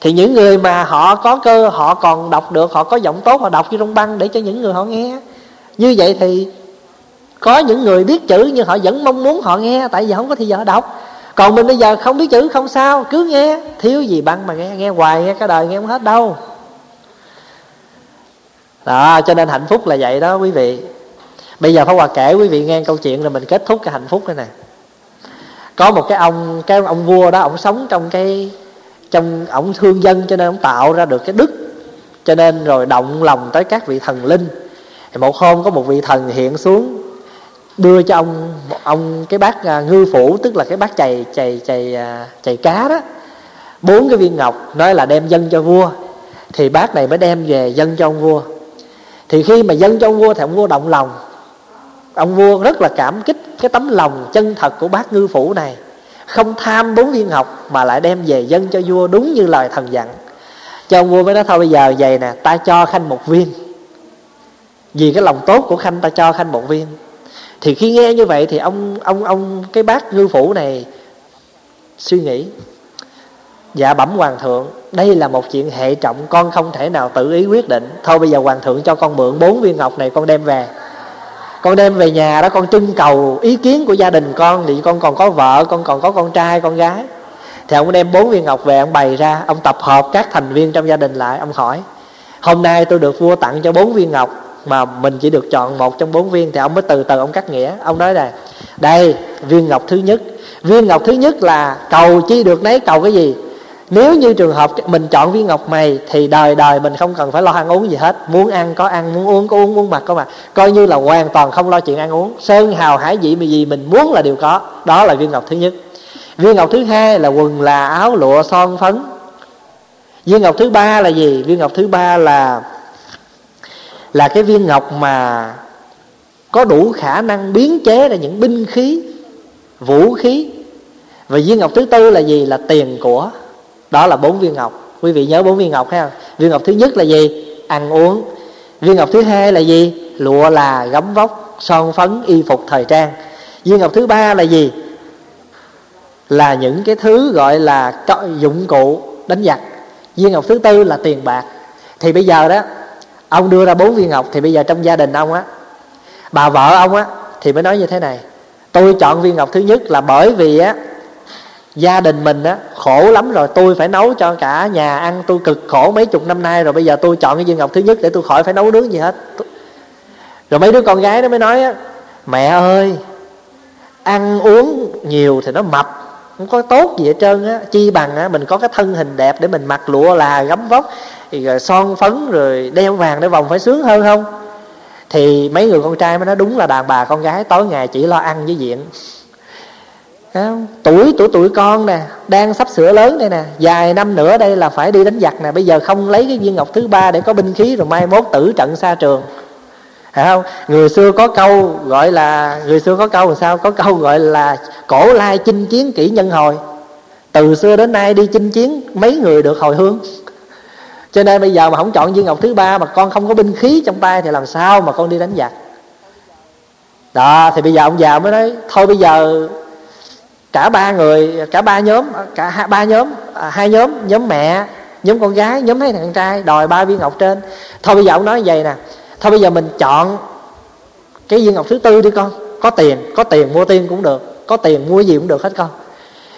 Thì những người mà họ có cơ, họ còn đọc được, họ có giọng tốt, họ đọc vô trong băng để cho những người họ nghe. Như vậy thì có những người biết chữ nhưng họ vẫn mong muốn họ nghe, tại vì không có thì giờ đọc. Còn mình bây giờ không biết chữ, không sao, cứ nghe. Thiếu gì băng mà nghe nghe hoài, nghe cả đời, nghe không hết đâu đó, cho nên hạnh phúc là vậy đó quý vị. Bây giờ Pháp Hòa kể quý vị nghe câu chuyện rồi mình kết thúc cái hạnh phúc này nè. Có một cái ông cái ông vua đó, ông sống trong cái, trong ông thương dân cho nên ông tạo ra được cái đức. Cho nên rồi động lòng tới các vị thần linh. Thì một hôm có một vị thần hiện xuống, đưa cho ông ông cái bát à, ngư phủ, tức là cái bát chày chày chày à, chày cá đó, bốn cái viên ngọc, nói là đem dân cho vua. Thì bát này mới đem về dân cho ông vua thì khi mà dân cho ông vua thì ông vua động lòng. Ông vua rất là cảm kích cái tấm lòng chân thật của bác ngư phủ này. Không tham bốn viên ngọc mà lại đem về dân cho vua đúng như lời thần dặn. Cho ông vua mới nói, thôi bây giờ vậy nè, ta cho khanh một viên. Vì cái lòng tốt của khanh, ta cho khanh một viên. Thì khi nghe như vậy thì ông ông ông, cái bác ngư phủ này suy nghĩ. Dạ bẩm hoàng thượng đây là một chuyện hệ trọng, con không thể nào tự ý quyết định. Thôi bây giờ hoàng thượng cho con mượn bốn viên ngọc này con đem về. Con đem về nhà đó, con trưng cầu ý kiến của gia đình con. Thì con còn có vợ, con còn có con trai, con gái. Thì ông đem bốn viên ngọc về, ông bày ra, ông tập hợp các thành viên trong gia đình lại. Ông hỏi, hôm nay tôi được vua tặng cho bốn viên ngọc, mà mình chỉ được chọn một trong bốn viên. Thì ông mới từ từ ông cắt nghĩa. Ông nói này đây, viên ngọc thứ nhất. Viên ngọc thứ nhất là cầu chi được nấy, cầu cái gì? Nếu như trường hợp mình chọn viên ngọc mày, thì đời đời mình không cần phải lo ăn uống gì hết. Muốn ăn có ăn, muốn uống có uống, muốn mặc có mặc. Coi như là hoàn toàn không lo chuyện ăn uống. Sơn, hào, hải vị mà gì mình muốn là đều có. Đó là viên ngọc thứ nhất. Viên ngọc thứ hai là quần, là áo, lụa, son, phấn. Viên ngọc thứ ba là gì? Viên ngọc thứ ba là là cái viên ngọc mà có đủ khả năng biến chế ra những binh khí, vũ khí. Và viên ngọc thứ tư là gì? Là tiền của đó là bốn viên ngọc. Quý vị nhớ bốn viên ngọc ha. Viên ngọc thứ nhất là gì? Ăn uống. Viên ngọc thứ hai là gì? Lụa là gấm vóc, son phấn, y phục thời trang. Viên ngọc thứ ba là gì? Là những cái thứ gọi là dụng cụ đánh giặc. Viên ngọc thứ tư là tiền bạc. Thì bây giờ đó, ông đưa ra bốn viên ngọc thì bây giờ trong gia đình ông á, bà vợ ông á, thì mới nói như thế này. Tôi chọn viên ngọc thứ nhất là bởi vì á gia đình mình á, khổ lắm rồi, tôi phải nấu cho cả nhà ăn. Tôi cực khổ mấy chục năm nay rồi, bây giờ tôi chọn cái viên ngọc thứ nhất để tôi khỏi phải nấu nướng gì hết. Rồi mấy đứa con gái nó mới nói á, mẹ ơi, ăn uống nhiều thì nó mập, không có tốt gì hết trơn á. Chi bằng á, mình có cái thân hình đẹp để mình mặc lụa là gấm vóc rồi son phấn rồi đeo vàng để vòng phải sướng hơn không? Thì mấy người con trai mới nói, đúng là đàn bà con gái tối ngày chỉ lo ăn với diện không? tuổi tuổi tuổi con nè, đang sắp sửa lớn đây nè. Vài năm nữa đây là phải đi đánh giặc nè. Bây giờ không lấy cái viên ngọc thứ ba để có binh khí rồi mai mốt tử trận xa trường. Phải không? Người xưa có câu gọi là, người xưa có câu làm sao? Có câu gọi là cổ lai chinh chiến kỹ nhân hồi. Từ xưa đến nay đi chinh chiến mấy người được hồi hương. Cho nên bây giờ mà không chọn viên ngọc thứ ba mà con không có binh khí trong tay thì làm sao mà con đi đánh giặc? Đó, thì bây giờ ông già mới nói, thôi bây giờ cả ba người cả ba nhóm cả ba nhóm à, hai nhóm nhóm mẹ nhóm con gái nhóm hai thằng trai đòi ba viên ngọc trên. Thôi bây giờ ông nói vậy nè. Thôi bây giờ mình chọn cái viên ngọc thứ tư đi con. Có tiền có tiền mua tiền cũng được có tiền mua gì cũng được hết con.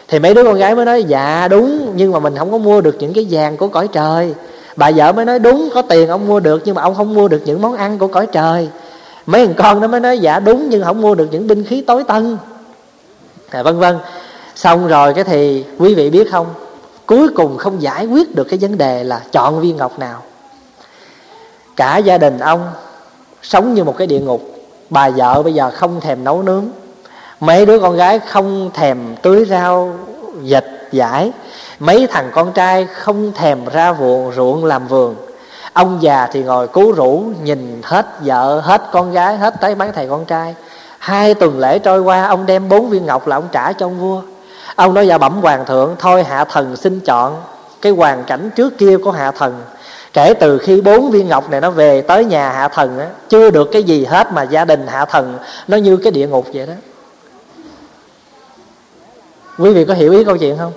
Thì mấy đứa con gái mới nói dạ đúng nhưng mà mình không có mua được những cái vàng của cõi trời. Bà vợ mới nói đúng có tiền ông mua được nhưng mà ông không mua được những món ăn của cõi trời. Mấy thằng con nó mới nói dạ đúng nhưng không mua được những binh khí tối tân à, vân vân. Xong rồi cái thì quý vị biết không? Cuối cùng không giải quyết được cái vấn đề là chọn viên ngọc nào. Cả gia đình ông sống như một cái địa ngục. Bà vợ bây giờ không thèm nấu nướng. Mấy đứa con gái không thèm tưới rau dịch giải mấy thằng con trai không thèm ra ruộng ruộng làm vườn. Ông già thì ngồi cứu rũ nhìn hết vợ hết con gái hết tới mấy thầy con trai hai tuần lễ trôi qua, ông đem bốn viên ngọc là ông trả cho ông vua. Ông nói dạ bẩm hoàng thượng, thôi hạ thần xin chọn cái hoàn cảnh trước kia của hạ thần. Kể từ khi bốn viên ngọc này nó về tới nhà hạ thần á, chưa được cái gì hết mà gia đình hạ thần nó như cái địa ngục vậy đó. Quý vị có hiểu ý câu chuyện không?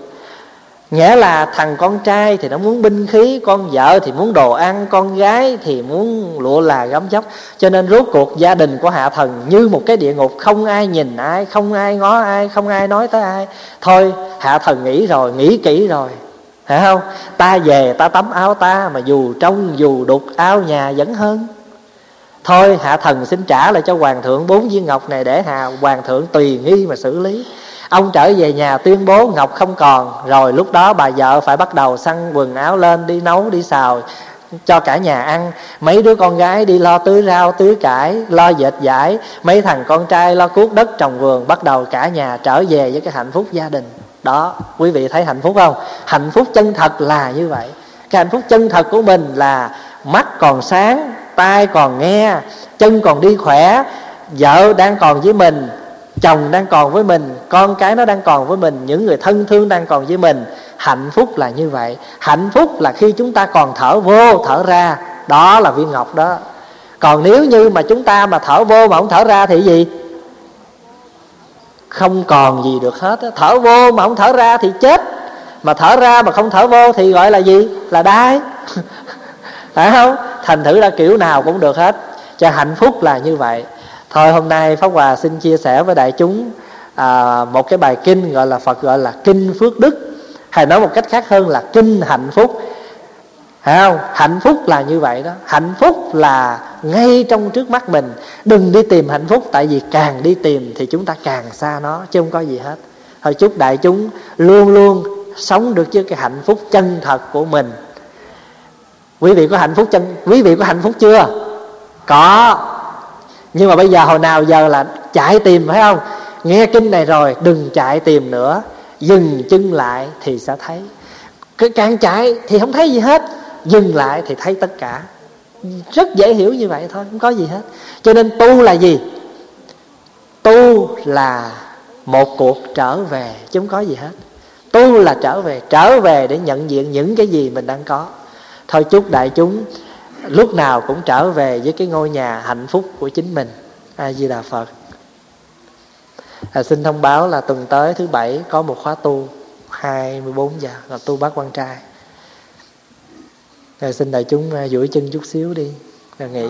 Nghĩa là thằng con trai thì nó muốn binh khí, con vợ thì muốn đồ ăn, con gái thì muốn lụa là gấm dốc cho nên rốt cuộc gia đình của hạ thần như một cái địa ngục, không ai nhìn ai, không ai ngó ai, không ai nói tới ai. Thôi, hạ thần nghĩ rồi, nghĩ kỹ rồi. Phải không? Ta về, ta tắm áo ta, mà dù trong, dù đục, áo nhà vẫn hơn. Thôi, hạ thần xin trả lại cho hoàng thượng bốn viên ngọc này để hà hoàng thượng tùy nghi mà xử lý ông trở về nhà tuyên bố ngọc không còn. Rồi lúc đó bà vợ phải bắt đầu săn quần áo lên, đi nấu, đi xào cho cả nhà ăn. Mấy đứa con gái đi lo tưới rau, tưới cải, lo dệt vải. Mấy thằng con trai lo cuốc đất trồng vườn, bắt đầu cả nhà trở về với cái hạnh phúc gia đình. Đó, quý vị thấy hạnh phúc không? Hạnh phúc chân thật là như vậy. Cái hạnh phúc chân thật của mình là mắt còn sáng, tai còn nghe, chân còn đi khỏe, vợ đang còn với mình chồng đang còn với mình, con cái nó đang còn với mình, những người thân thương đang còn với mình. Hạnh phúc là như vậy. Hạnh phúc là khi chúng ta còn thở vô, thở ra. Đó là viên ngọc đó. Còn nếu như mà chúng ta mà thở vô mà không thở ra thì gì? Không còn gì được hết thở vô mà không thở ra thì chết. Mà thở ra mà không thở vô thì gọi là gì? Là đai. Phải không? Thành thử ra kiểu nào cũng được hết. Cho hạnh phúc là như vậy thôi hôm nay pháp hòa xin chia sẻ với đại chúng à, một cái bài kinh gọi là phật gọi là kinh phước đức hay nói một cách khác hơn là kinh hạnh phúc. Thấy không? Hạnh phúc là như vậy đó. Hạnh phúc là ngay trong trước mắt mình. Đừng đi tìm hạnh phúc Tại vì càng đi tìm thì chúng ta càng xa nó Chứ không có gì hết. Thôi chúc đại chúng luôn luôn sống được với cái hạnh phúc chân thật của mình. Quý vị có hạnh phúc chân Quý vị có hạnh phúc chưa? Có. Nhưng mà bây giờ hồi nào giờ là chạy tìm, phải không? Nghe kinh này rồi, đừng chạy tìm nữa. Dừng chân lại thì sẽ thấy. Cái càng chạy thì không thấy gì hết. Dừng lại thì thấy tất cả. Rất dễ hiểu như vậy thôi, không có gì hết. Cho nên tu là gì? Tu là một cuộc trở về, chứ không có gì hết. Tu là trở về trở về để nhận diện những cái gì mình đang có. Thôi chúc đại chúng lúc nào cũng trở về với cái ngôi nhà hạnh phúc của chính mình. A di đà phật. À, xin thông báo là tuần tới thứ bảy có một khóa tu 24 giờ là tu bác quan trai. Rồi xin đại chúng à, duỗi chân chút xíu đi rồi nghỉ.